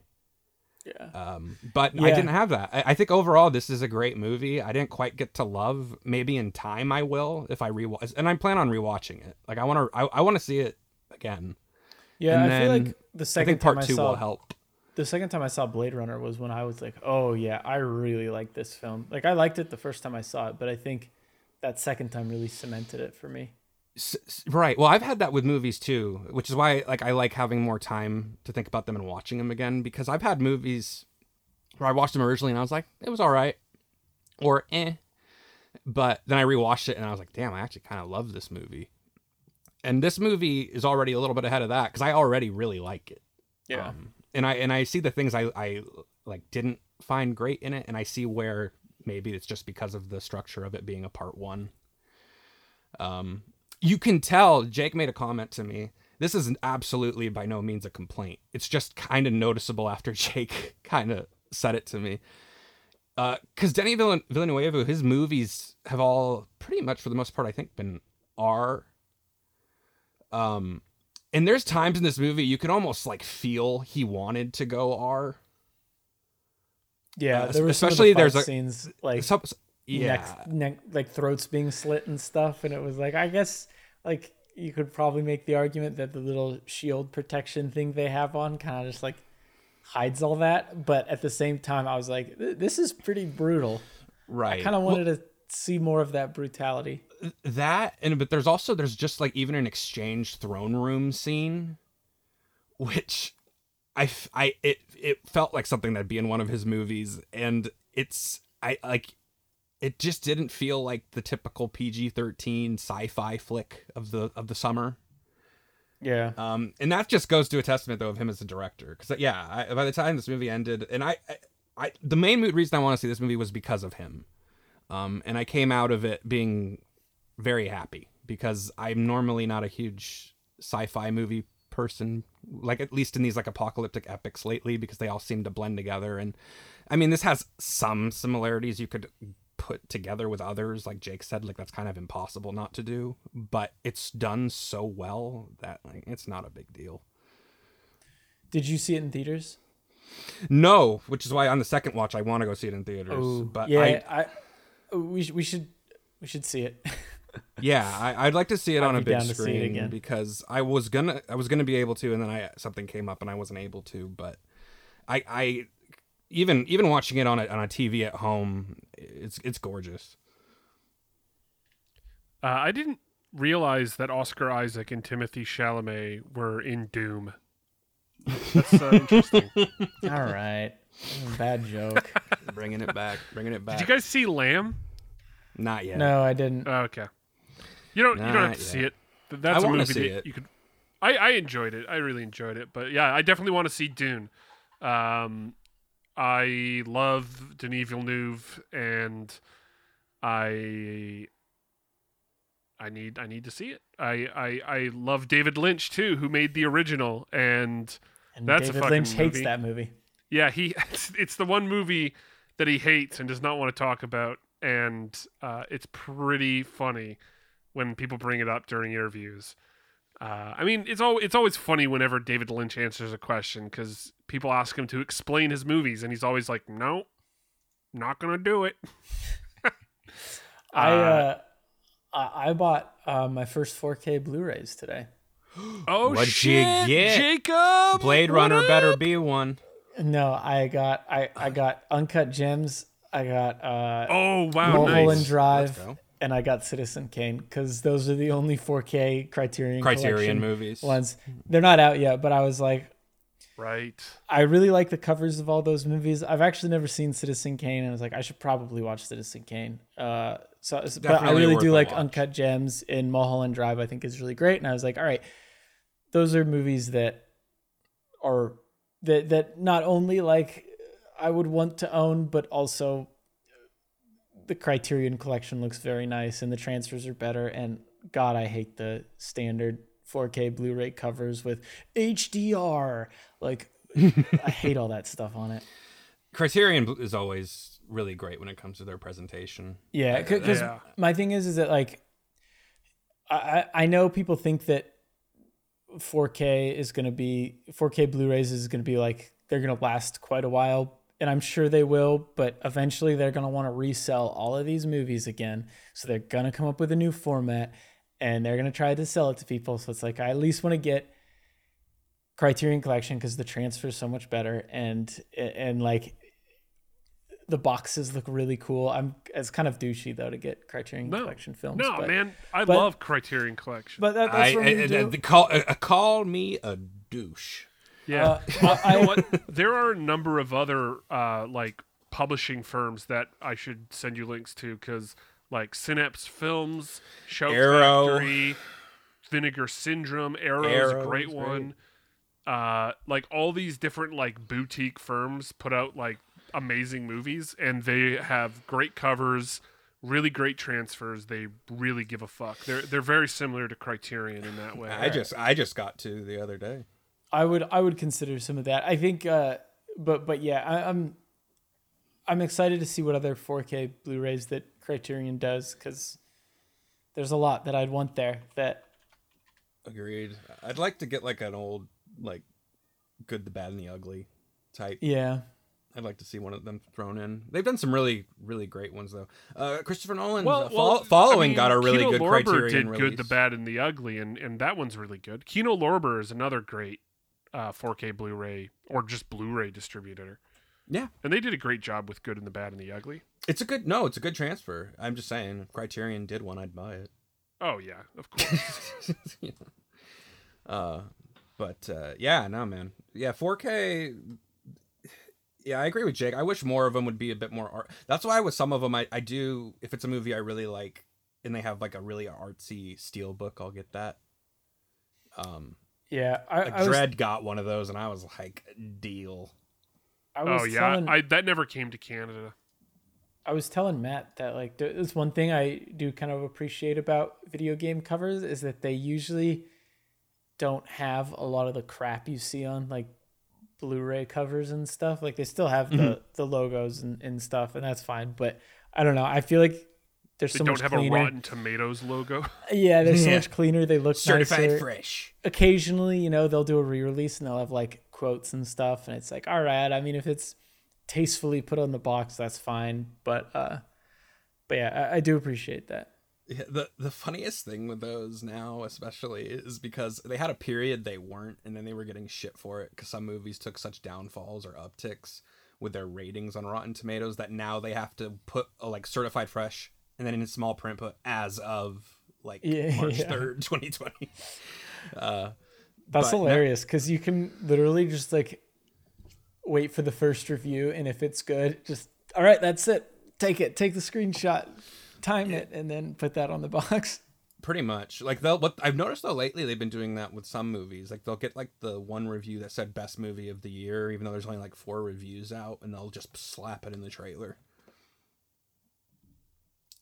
Yeah. um but i didn't have that I, I think overall this is a great movie i didn't quite get to love maybe in time i will if i rewatch and i plan on rewatching it like i want to i, I want to see it again Yeah, And I feel like the i second think part time I two saw will help the second time I saw Blade Runner was when I was like, "Oh yeah, I really like this film." Like I liked it the first time I saw it, but I think that second time really cemented it for me. Right well i've had that with movies too which is why like i like having more time to think about them and watching them again because i've had movies where i watched them originally and i was like it was all right or eh but then i rewatched it and i was like damn i actually kind of love this movie and this movie is already a little bit ahead of that because i already really like it Yeah. um, and I and I see the things I I like didn't find great in it, and I see where maybe it's just because of the structure of it being a part one. Um, you can tell. Jake made a comment to me. This is absolutely by no means a complaint. It's just kind of noticeable after Jake kind of said it to me. Because Denis Villen- Villeneuve, his movies have all pretty much, for the most part, I think, been R. Um, and there's times in this movie you can almost like feel he wanted to go R. Yeah, Uh, there were especially the there's a- scenes like Some- yeah, neck, neck, like throats being slit and stuff, and it was like I guess like you could probably make the argument that the little shield protection thing they have on kind of just like hides all that, but at the same time, I was like, this is pretty brutal. right. I kind of Well, wanted to see more of that brutality. that and but there's also there's just like even an exchange throne room scene which I I it it felt like something that'd be in one of his movies and it's i like it just didn't feel like the typical pg-13 sci-fi flick of the of the summer. Yeah, um and that just goes to a testament though of him as a director. Because yeah I, by the time this movie ended and I, I i the main reason i want to see this movie was because of him. Um and i came out of it being very happy because i'm normally not a huge sci-fi movie person like at least in these like apocalyptic epics lately because they all seem to blend together. And i mean this has some similarities. You could put together with others like jake said like that's kind of impossible not to do but it's done so well that like it's not a big deal did you see it in theaters? no which is why on the second watch i want to go see it in theaters Oh, but yeah, I, I, we we should we should see it. Yeah, I, I'd like to see it I'd on a big down to see it screen again. because I was gonna I was gonna be able to, and then I something came up and I wasn't able to. But I I even even watching it on a on a TV at home, it's it's gorgeous. Uh, I didn't realize that Oscar Isaac and Timothée Chalamet were in Doom. That's uh, interesting. All right, bad joke. bringing it back, bringing it back. Did you guys see Lamb? Not yet. No, I didn't. Oh, okay. You don't. you don't have Not to see it. Th- That's I a movie see that it. you could. I I enjoyed it. I really enjoyed it. But yeah, I definitely want to see Dune. Um, I love Denis Villeneuve, and I. I need I need to see it. I, I I love David Lynch too, who made the original, and And That's a David fucking Lynch hates movie. that movie. yeah, he it's, it's the one movie that he hates and does not want to talk about, and uh, it's pretty funny when people bring it up during interviews. Uh, I mean, it's all it's always funny whenever David Lynch answers a question because people ask him to explain his movies, and he's always like, "No, not gonna do it." I Uh, uh, I I bought uh, my first 4K Blu-rays today. Oh What'd you shit, get? Jacob! Blade what Runner better be one. No, I got I I got Uncut Gems. I got uh Oh wow, Mulholland nice. Drive, go. And I got Citizen Kane because those are the only 4K Criterion Criterion Collection movies. ones. They're not out yet, but I was like, Right. I really like the covers of all those movies. I've actually never seen Citizen Kane, and I was like, I should probably watch Citizen Kane. Uh, so, but I really do like watch. Uncut Gems in Mulholland Drive. I think is really great, and I was like, all right, those are movies that are that that not only like I would want to own, but also the Criterion collection looks very nice, and the transfers are better. And God, I hate the standard 4K Blu-ray covers with HDR. Like, I hate all that stuff on it. Criterion is always really great when it comes to their presentation. Yeah, because Yeah. my thing is, is that like, I I I know people think that 4K is going to be 4K Blu-rays is going to be like they're going to last quite a while, and I'm sure they will. But eventually, they're going to want to resell all of these movies again, so they're going to come up with a new format, and they're going to try to sell it to people. So it's like I at least want to get Criterion Collection because the transfer is so much better, and and like the boxes look really cool. I'm it's kind of douchey though to get Criterion No. Collection films. No, but, man, I but- love Criterion Collection. But that, I, that's what I, I- do. the call uh, call me a douche. Yeah. Uh, I- you know what? There are a number of other uh, like publishing firms that I should send you links to because like Synapse Films, Shout Arrow. Factory, Vinegar Syndrome, Arrow's a Arrow's great great. one. Uh, like all these different like boutique firms put out like amazing movies, and they have great covers. Really great transfers. They really give a fuck. They're they're very similar to Criterion in that way. I just I just got to the other day. I would I would consider some of that. I think, uh, but but yeah, I, I'm I'm excited to see what other 4K Blu-rays that Criterion does because there's a lot that I'd want there. That Agreed. I'd like to get like an old like good, the bad, and the ugly type. yeah, I'd like to see one of them thrown in. They've done some really really great ones though. Uh, Christopher Nolan well, uh, well, fol- following I mean, got a really Kino good Lorber Criterion did release. good, the bad, and the ugly, and and that one's really good. Kino Lorber is another great uh, 4K Blu-ray or just Blu-ray distributor, Yeah, and they did a great job with good and the bad and the ugly. it's a good no, it's a good transfer. I'm just saying, if Criterion did one, I'd buy it. Oh yeah, of course. Know. Uh, but uh, yeah, no, man, yeah, 4K. Yeah, I agree with Jake. I wish more of them would be a bit more art. That's why with some of them, I, I do. If it's a movie I really like, and they have like a really artsy steel book, I'll get that. Um, yeah. I, like I was, Dread got one of those, and I was like, deal. I was oh yeah, telling, I that never came to Canada. I was telling Mat that like there- there's one thing I do kind of appreciate about video game covers is that they usually don't have a lot of the crap you see on like Blu-ray covers and stuff. Like they still have the Mm-hmm. the logos and, and stuff, and that's fine. But I don't know. I feel like there's They so don't much have cleaner. a Rotten Tomatoes logo. Yeah, they're so Yeah. much cleaner. They look Certified nicer. fresh. Occasionally, you know, they'll do a re-release and they'll have like quotes and stuff, and it's like, all right. I mean, if it's tastefully put on the box, that's fine. But uh, but yeah, I, I do appreciate that. Yeah, the the funniest thing with those now, especially, is because they had a period they weren't, and then they were getting shit for it because some movies took such downfalls or upticks with their ratings on Rotten Tomatoes that now they have to put a, like certified fresh, and then in small print put as of like Yeah, March yeah. third, twenty twenty. Uh, That's hilarious because you can literally just like wait for the first review, and if it's good, just all right, that's it. Take it, take the screenshot, time it, and then put that on the box. Pretty much. Like they'll what I've noticed though lately they've been doing that with some movies. Like they'll get like the one review that said best movie of the year, even though there's only like four reviews out, and they'll just slap it in the trailer.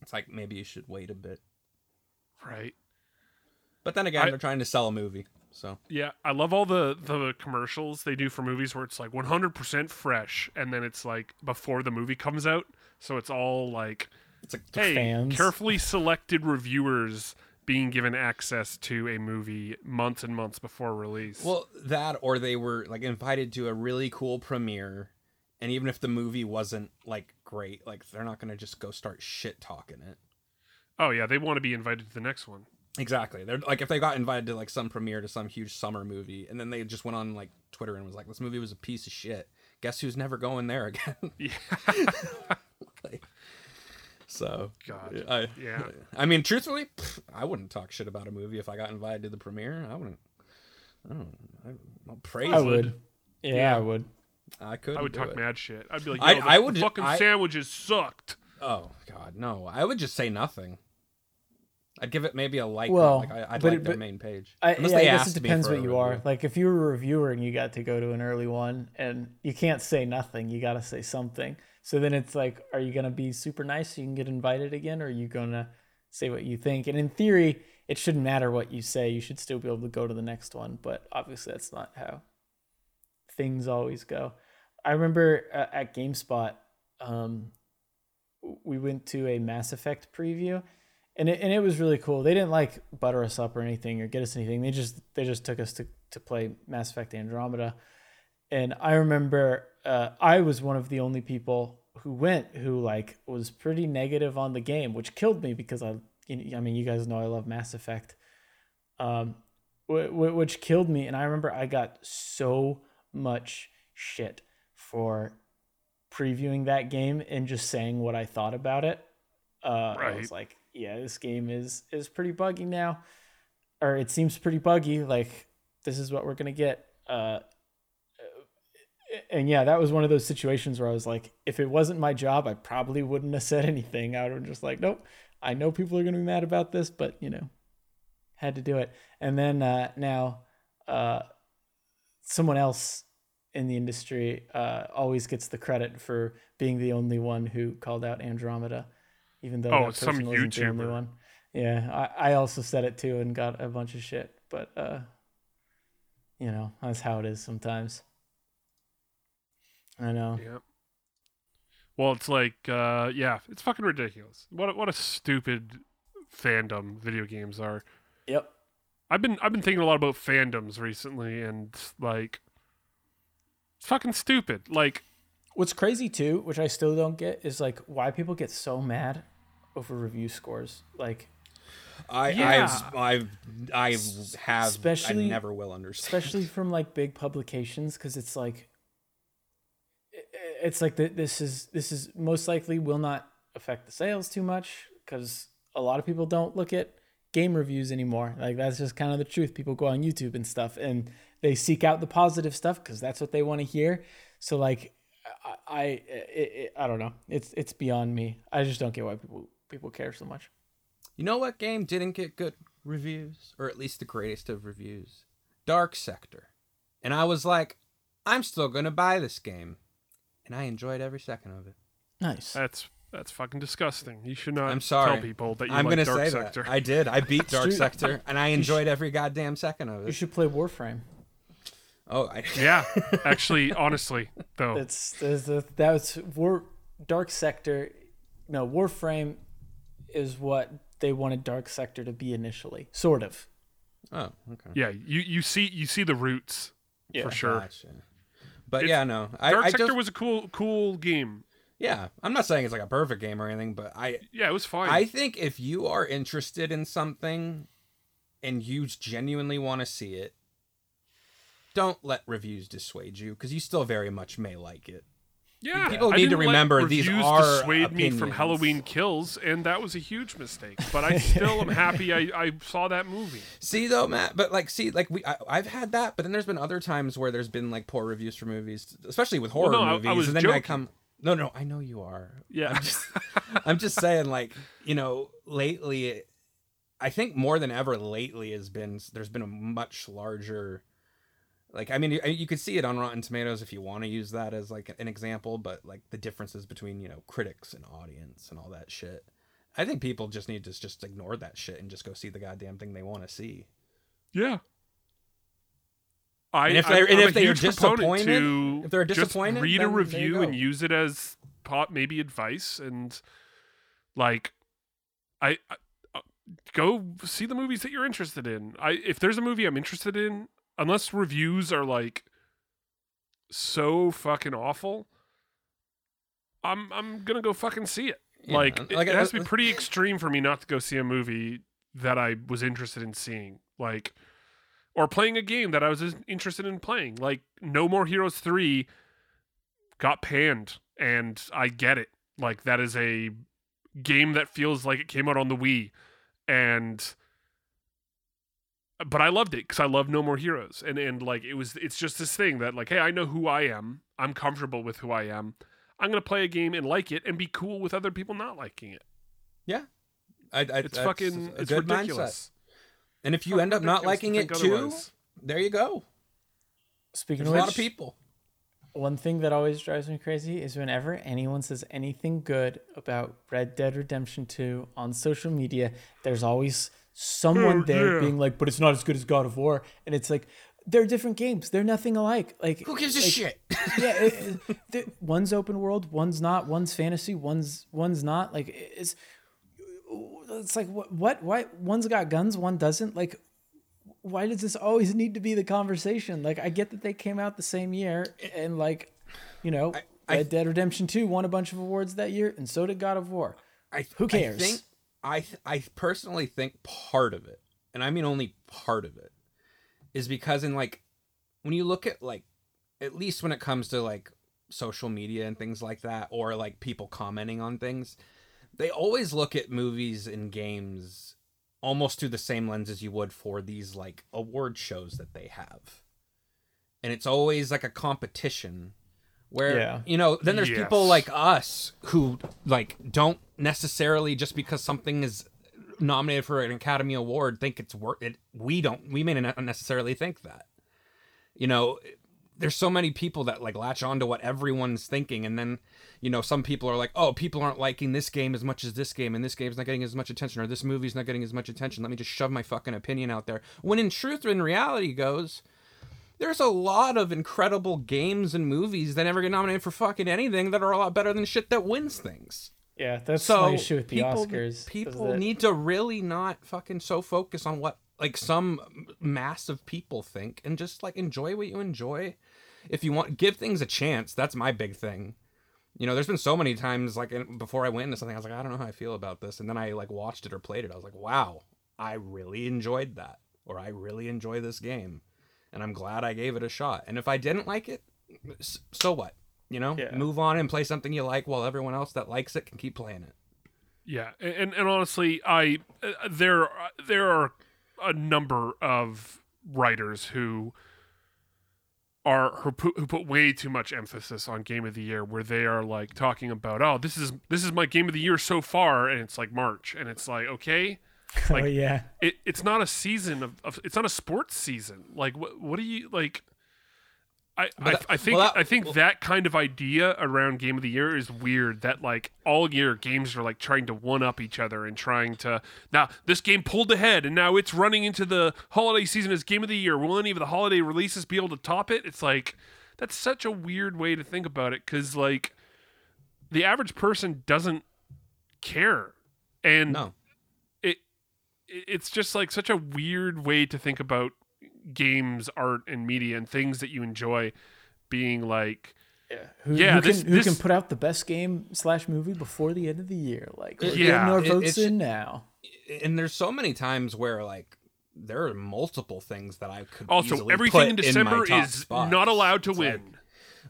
It's like maybe you should wait a bit. Right. But then again, I- they're trying to sell a movie. So Yeah, I love all the the commercials they do for movies where it's like 100% fresh, and then it's like before the movie comes out, so it's all like, it's like hey, fans. carefully selected reviewers being given access to a movie months and months before release. well that or they were like invited to a really cool premiere, and even if the movie wasn't like great, like they're not gonna just go start shit talking it. oh yeah, they want to be invited to the next one. Exactly. They're like if they got invited to like some premiere to some huge summer movie, and then they just went on like Twitter and was like, "This movie was a piece of shit." Guess who's never going there again? Yeah. Like, so God. I, Yeah. I mean, truthfully, I wouldn't talk shit about a movie if I got invited to the premiere. I wouldn't. I don't. I, I'll praise I would. Yeah, Yeah. I would. I could. I would talk it. mad shit. I'd be like, I- the, I would the fucking I- sandwiches sucked. Oh God, no! I would just say nothing. I'd give it maybe a like. Well, like I, I'd but like it- their but main page. I, Unless yeah, they I guess asked it depends what you are. Like if you were a reviewer and you got to go to an early one and you can't say nothing, you got to say something. So then it's like, are you gonna be super nice so you can get invited again, or are you gonna say what you think? And in theory, it shouldn't matter what you say. You should still be able to go to the next one. But obviously, that's not how things always go. I remember uh, at GameSpot, um, we went to a Mass Effect preview, and it, and it was really cool. They didn't like butter us up or anything or get us anything. They just they just took us to to play Mass Effect Andromeda, and I remember uh, I was one of the only people who went who like was pretty negative on the game, which killed me because I I mean you guys know I love Mass Effect, um, wh- wh- which killed me. And I remember I got so much shit for previewing that game and just saying what I thought about it. Uh, I was like, yeah, this game is is pretty buggy now, or it seems pretty buggy. Like this is what we're gonna get. Uh, and yeah, that was one of those situations where I was like, if it wasn't my job, I probably wouldn't have said anything. I would have just like, nope. I know people are gonna be mad about this, but you know, had to do it. And then uh, now, uh, someone else in the industry uh, always gets the credit for being the only one who called out Andromeda, even though Oh, some person wasn't the only one. Yeah, I, I also said it too and got a bunch of shit, but uh, you know that's how it is sometimes. I know. Yeah. Well, it's like, uh, yeah, it's fucking ridiculous. What a, what a stupid fandom video games are. Yep. I've been I've been thinking a lot about fandoms recently, and like, it's fucking stupid. Like, What's crazy too, which I still don't get, is like why people get so mad over review scores. Like, I, Yeah. I've, I've, I have, Especially- I never will understand. especially from like big publications, because it's like, i- i- it's like th- this is this is most likely will not affect the sales too much because a lot of people don't look at game reviews anymore. Like that's just kind of the truth. People go on YouTube and stuff, and they seek out the positive stuff because that's what they want to hear. So like, I, I, it, it, I don't know. It's it's beyond me. I just don't get why people people care so much. You know what game didn't get good reviews, or at least the greatest of reviews? Dark Sector. And I was like, I'm still gonna buy this game, and I enjoyed every second of it. Nice. that's that's fucking disgusting. You should not I'm sorry. tell people that you I'm like gonna Dark say Sector. that I did. I beat Dark. Sector, and I enjoyed every goddamn second of it. You should play Warframe. Oh, I, yeah, actually, honestly, though, That's, that's the, that was War Dark Sector. No, Warframe is what they wanted Dark Sector to be initially, sort of. oh, okay. yeah, you you see you see the roots Yeah. for sure. Gotcha. But It's- yeah, no, I, Dark I Sector just, was a cool cool game. Yeah. I'm not saying it's like a perfect game or anything, but I Yeah, it was fine. I think if you are interested in something and you genuinely want to see it, don't let reviews dissuade you because you still very much may like it. yeah, people I need to remember these reviews are dissuade me from. Halloween Kills, and that was a huge mistake. But I still am happy I, I saw that movie. See though, Mat, but like, see, like we, I, I've had that, but then there's been other times where there's been like poor reviews for movies, especially with horror no, I- I movies, was and then I joking. come. No, no, I know you are. Yeah. I'm just, I'm just saying, like, you know, lately, I think more than ever lately has been there's been a much larger, like, I mean, you, you could see it on Rotten Tomatoes if you want to use that as like an example, but like the differences between you know critics and audience and all that shit. I think people just need to just ignore that shit and just go see the goddamn thing they want to see. Yeah. I, And if they're- I'm if they are disappointed- to if they're just disappointed, read a review and use it as pot maybe advice and like I, I uh, go see the movies that you're interested in. I if there's a movie I'm interested in, unless reviews are like so fucking awful, I'm I'm gonna go fucking see it. Yeah, like, like, it, uh, has to be uh, pretty extreme for me not to go see a movie that I was interested in seeing, like, or playing a game that I was interested in playing. Like, No More Heroes 3 got panned, and I get it. Like, that is a game that feels like it came out on the Wii, and but I loved it because I love No More Heroes, and and like it was, it's just this thing that like, hey, I know who I am. I'm comfortable with who I am. I'm gonna play a game and like it, and be cool with other people not liking it. Yeah, I, I, It's fucking, it's ridiculous. mindset. And if you Fucking end up not liking to it too, otherwise. there you go. Speaking There's of a lot of people. one thing that always drives me crazy is whenever anyone says anything good about Red Dead Redemption 2 on social media, there's always someone Oh, there yeah. being like, but it's not as good as God of War. And it's like, they're different games. They're nothing alike. Like, Who gives a like, shit? yeah, it, it- the- one's open world, one's not. One's fantasy, one's one's not. Like it's it's like what what why one's got guns, one doesn't. Like why does this always need to be the conversation? Like I get that they came out the same year and like you know, I- Red Dead Redemption 2 won a bunch of awards that year and so did God of War. I, Who cares? I think I I personally think part of it, and I mean only part of it, is because in like when you look at like at least when it comes to like social media and things like that, or like people commenting on things, they always look at movies and games almost through the same lens as you would for these like award shows that they have. And it's always like a competition where Yeah. you know then there's people like us who like don't necessarily just because something is nominated for an academy award think it's worth it we don't we may not necessarily think that you know there's so many people that like latch on to what everyone's thinking and then you know some people are like oh people aren't liking this game as much as this game and this game's not getting as much attention or this movie's not getting as much attention let me just shove my fucking opinion out there when in truth and reality goes there's a lot of incredible games and movies that never get nominated for fucking anything that are a lot better than shit that wins things Yeah, that's so my issue with the people, Oscars. people need to really not fucking so focus on what like some mass of people think and just like enjoy what you enjoy. If you want, give things a chance. That's my big thing. You know, there's been so many times like in- before I went into something, I was like, I don't know how I feel about this, and then I like watched it or played it. I was like, wow, I really enjoyed that, or I really enjoy this game, and I'm glad I gave it a shot. And if I didn't like it, so what? You know, Yeah. move on and play something you like, while everyone else that likes it can keep playing it. Yeah, and and honestly, I uh, there there are a number of writers who are who put, who put way too much emphasis on game of the year where they are like talking about oh this is this is my game of the year so far and it's like March and it's like okay oh yeah. it, it's not a season of, of it's not a sports season like what what do you like I, I, I think well, that- I think that kind of idea around game of the year is weird. That like all year games are like trying to one up each other and trying to now this game pulled ahead and now it's running into the holiday season as game of the year. Will any of the holiday releases be able to top it? It's like that's such a weird way to think about it because like the average person doesn't care and No. it it's just like such a weird way to think about games, art, and media and things that you enjoy being like Who, Yeah, who this- can, who this- can put out the best game slash movie before the end of the year? Like, we're Yeah, getting our votes it's- in now. and there's so many times where like there are multiple things that I could also easily everything put in my December top is spots. not allowed to It's win. like-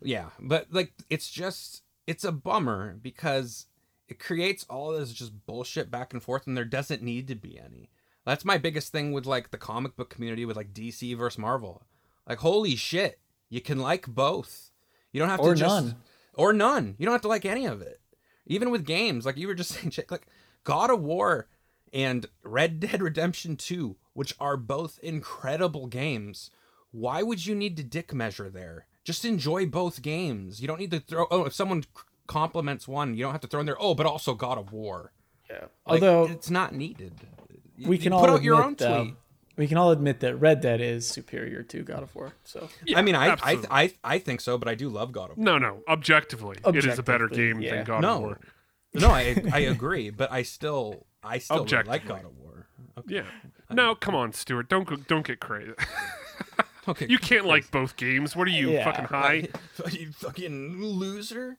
yeah, but like it's just it's a bummer because it creates all this just bullshit back and forth, and there doesn't need to be any. That's my biggest thing with like the comic book community with like DC versus Marvel. Like holy shit, you can like both. You don't have Or to just none. or none. You don't have to like any of it. Even with games, like you were just saying, like God of War and Red Dead Redemption 2, which are both incredible games. Why would you need to dick measure there? Just enjoy both games. You don't need to throw. Oh, if someone compliments one, you don't have to throw in there. Oh, but also God of War. Yeah. Like, Although it's not needed. You- we you can put all out your own admit, though, tweet. we can all admit that Red Dead is superior to God of War. So I mean, I, I. I I think so, but I do love God of War. No, no. Objectively, it is a better game yeah. than God no, of War. no, I I agree, but I still I still really like Objectively. God of War. Okay. Yeah. No, come on, Stuart. Don't go, don't get crazy. Okay, you can't like both games. What are you Yeah. fucking high? you fucking loser.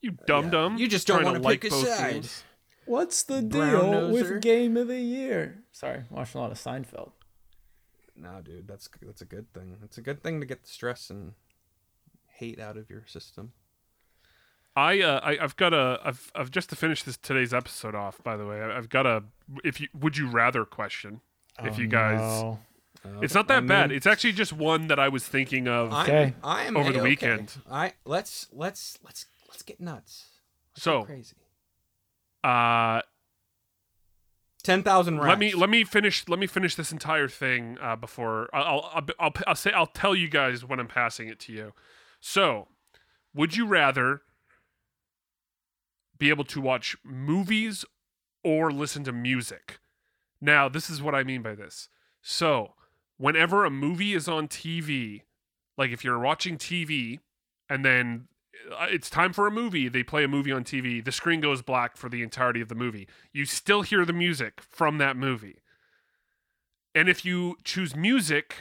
You dumb dumb. You just don't trying wanna to like pick a both side. games. What's the Brown deal with game of the year? Sorry, watching a lot of Seinfeld. No, dude, that's that's a good thing. It's a good thing to get the stress and hate out of your system. I, uh, I I've got a I've I've just to finish this today's episode off. By the way, I- I've got a if you would you rather question. If Oh, you guys, no. it's not that I bad. It's actually just one that I was thinking of. Okay. I am Over the A-okay. weekend. I let's let's let's let's get nuts. Let's So- go crazy. Uh, Ten thousand let me let me finish let me finish this entire thing uh, before I'll, I'll I'll I'll say I'll tell you guys when I'm passing it to you. So, would you rather be able to watch movies or listen to music? Now, this is what I mean by this. So, whenever a movie is on TV, like if you're watching TV and then it's time for a movie, they play a movie on TV, the screen goes black for the entirety of the movie. You still hear the music from that movie. And if you choose music,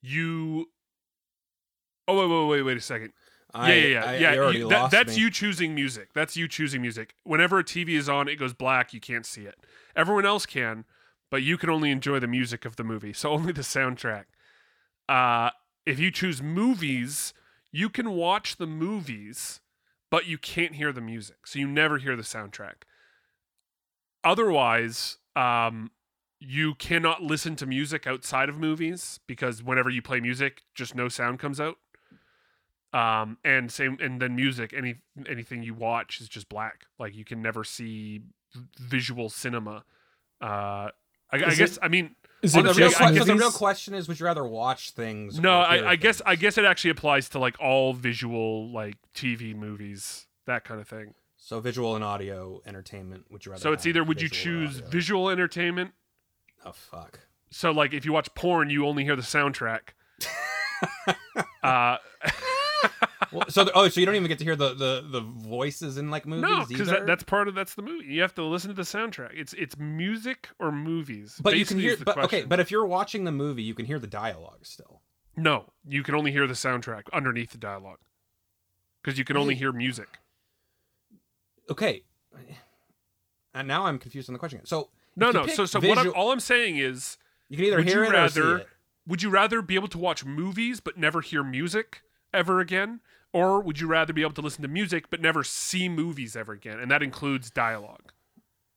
you Oh wait, wait, wait, wait a second. I, yeah, yeah, yeah. I- yeah already you- that- that's me. you choosing music. That's you choosing music. Whenever a TV is on, it goes black. You can't see it. Everyone else can, but you can only enjoy the music of the movie. So only the soundtrack. Uh, if you choose movies, you can watch the movies, but you can't hear the music. So you never hear the soundtrack. Otherwise, um, you cannot listen to music outside of movies because whenever you play music, just no sound comes out um and same and then music any anything you watch is just black like you can never see visual cinema uh i, I guess it- i mean Is So it the, real, just I- que- so the real question is: Would you rather watch things? no or hear i i guess i guess it actually applies to like all visual like tv movies that kind of thing So visual and audio entertainment. Would you rather? so it's either would you choose visual entertainment Oh fuck. so like if you watch porn you only hear the soundtrack uh Well, so the, oh, so you don't even get to hear the the, the voices in like movies no because that, that's part of that's the movie you have to listen to the soundtrack it's it's music or movies But you can hear. But okay, but if you're watching the movie, you can hear the dialogue still. No, you can only hear the soundtrack underneath the dialogue because you can only hear music. Okay. And now I'm confused on the question. So No, no. So, so what I'm, all I'm saying is, you can either hear it or see it. would you rather be able to watch movies but never hear music ever again, or would you rather be able to listen to music but never see movies ever again? And that includes dialogue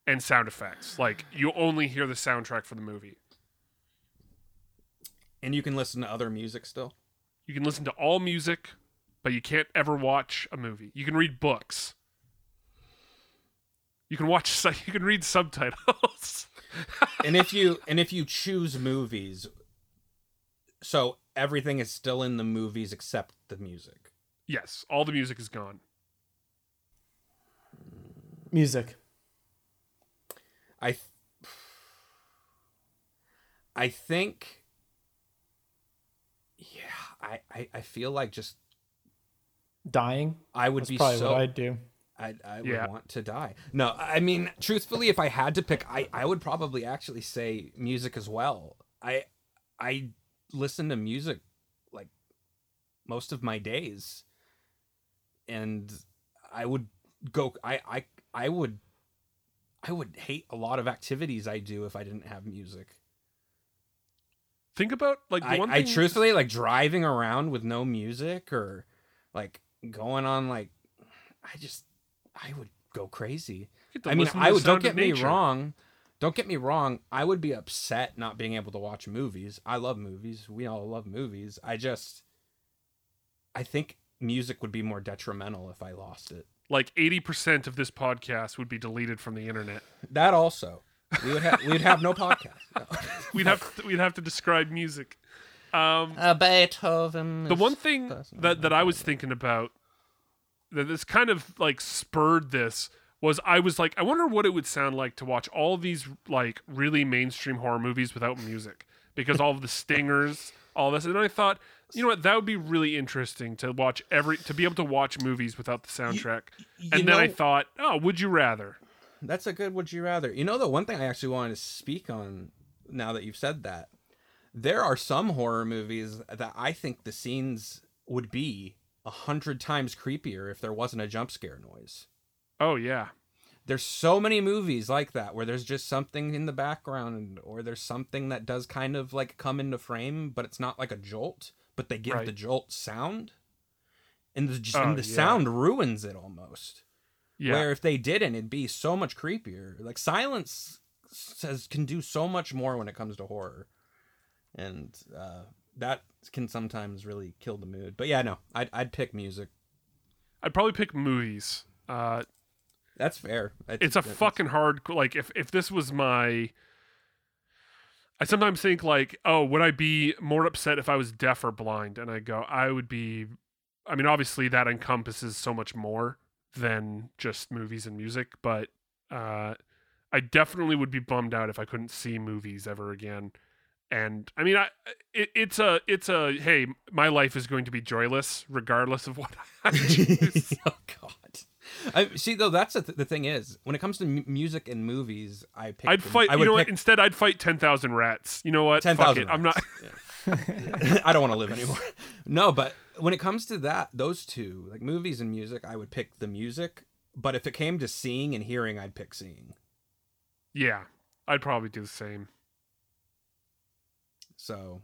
and sound effects. Like you only hear the soundtrack for the movie. And you can listen to other music still. You can listen to all music, but you can't ever watch a movie. You can read books. You can watch. You can read subtitles. and if you and if you choose movies, so everything is still in the movies except the music. Yes, all the music is gone. Music. I th- I think yeah, I, I I feel like just Dying. I would That's be probably so what I'd do. I, I would Yeah. want to die. No, I mean, truthfully, if I had to pick, I, I would probably actually say music as well. I I listen to music like most of my days, and I would go. I I I would I would hate a lot of activities I do if I didn't have music. Think about like the I, I truthfully like driving around with no music or like going on like I just I would go crazy. I mean, I would don't get me nature. wrong. Don't get me wrong. I would be upset not being able to watch movies. I love movies. We all love movies. I just I think music would be more detrimental if I lost it. like eighty percent of this podcast would be deleted from the internet. That also. We would have we'd have no podcast. No. We'd have to, we'd have to describe music. Um, Uh, Beethoven. the one thing that that I was thinking about that this kind of like spurred this was I was like I wonder what it would sound like to watch all these like really mainstream horror movies without music because all of the stingers all this and I thought you know what that would be really interesting to watch every to be able to watch movies without the soundtrack you and then I thought oh would you rather That's a good would you rather. You know the one thing I actually wanted to speak on now that you've said that. There are some horror movies that I think the scenes would be a hundred times creepier if there wasn't a jump scare noise. oh yeah there's so many movies like that where there's just something in the background or there's something that does kind of like come into frame, but it's not like a jolt, but they give Right. the jolt sound. And the, just, Oh, and the yeah. sound ruins it almost. Yeah. Where if they didn't, it'd be so much creepier. Like silence says can do so much more when it comes to horror, and uh, that can sometimes really kill the mood. But yeah, no, I'd I'd pick music. I'd probably pick movies. Uh, That's fair. It's a fucking hard like if if this was my I sometimes think like, oh, would I be more upset if I was deaf or blind? And I go, I would be I mean, obviously that encompasses so much more than just movies and music, but uh I definitely would be bummed out if I couldn't see movies ever again. And I mean, I it, it's a it's a hey, my life is going to be joyless regardless of what I choose. oh God. I see though. That's the, th- the thing is when it comes to mu- music and movies, I pick. I'd fight. I you know what? Instead, I'd fight ten thousand rats. You know what? ten Fuck thousand. it. I'm not. I don't want to live anymore. No, but when it comes to that, those two, like movies and music, I would pick the music. But if it came to seeing and hearing, I'd pick seeing. Yeah, I'd probably do the same. So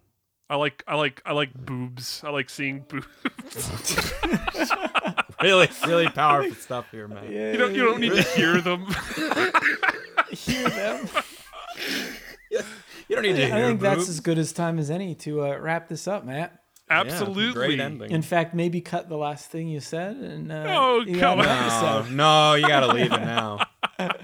I like. I like. I like boobs. I like seeing boobs. Really, really powerful stuff here, man. you don't. You don't need to hear them. Hear them. You don't need to. Hear. I hear think that's as good as time as any to uh, wrap this up, Mat. Absolutely. great ending. In fact, maybe cut the last thing you said and uh, Oh, you come on. No, no, you gotta leave it now.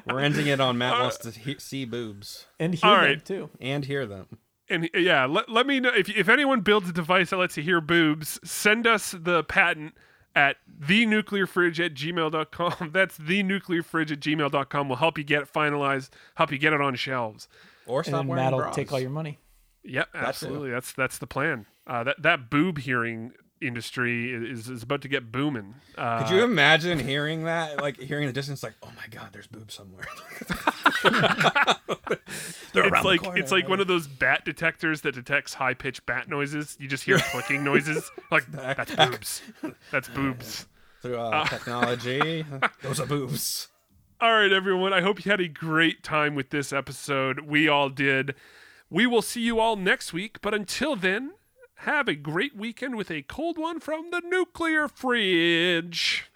We're ending it on Mat wants to he- see boobs and hear All them too. and hear them. And uh, yeah, let, let me know if if anyone builds a device that lets you hear boobs. Send us the patent at thenuclearfridge at gmail.com. That's thenuclearfridge at gmail.com. We'll help you get it finalized, help you get it on shelves. Or And stop then wearing Mat will bras. take all your money. Yep, absolutely. That's that's the plan. Uh, that that boob hearing industry is is about to get booming. Uh, Could you imagine hearing that? Like hearing the distance, like, oh my god, there's boobs somewhere. They're it's like corner. it's like one of those bat detectors that detects high pitched bat noises. You just hear clicking noises. Like that's boobs. That's boobs. through uh, technology. Those are boobs. All right, everyone. I hope you had a great time with this episode. We all did. We will see you all next week. But until then, have a great weekend with a cold one from the nuclear fridge.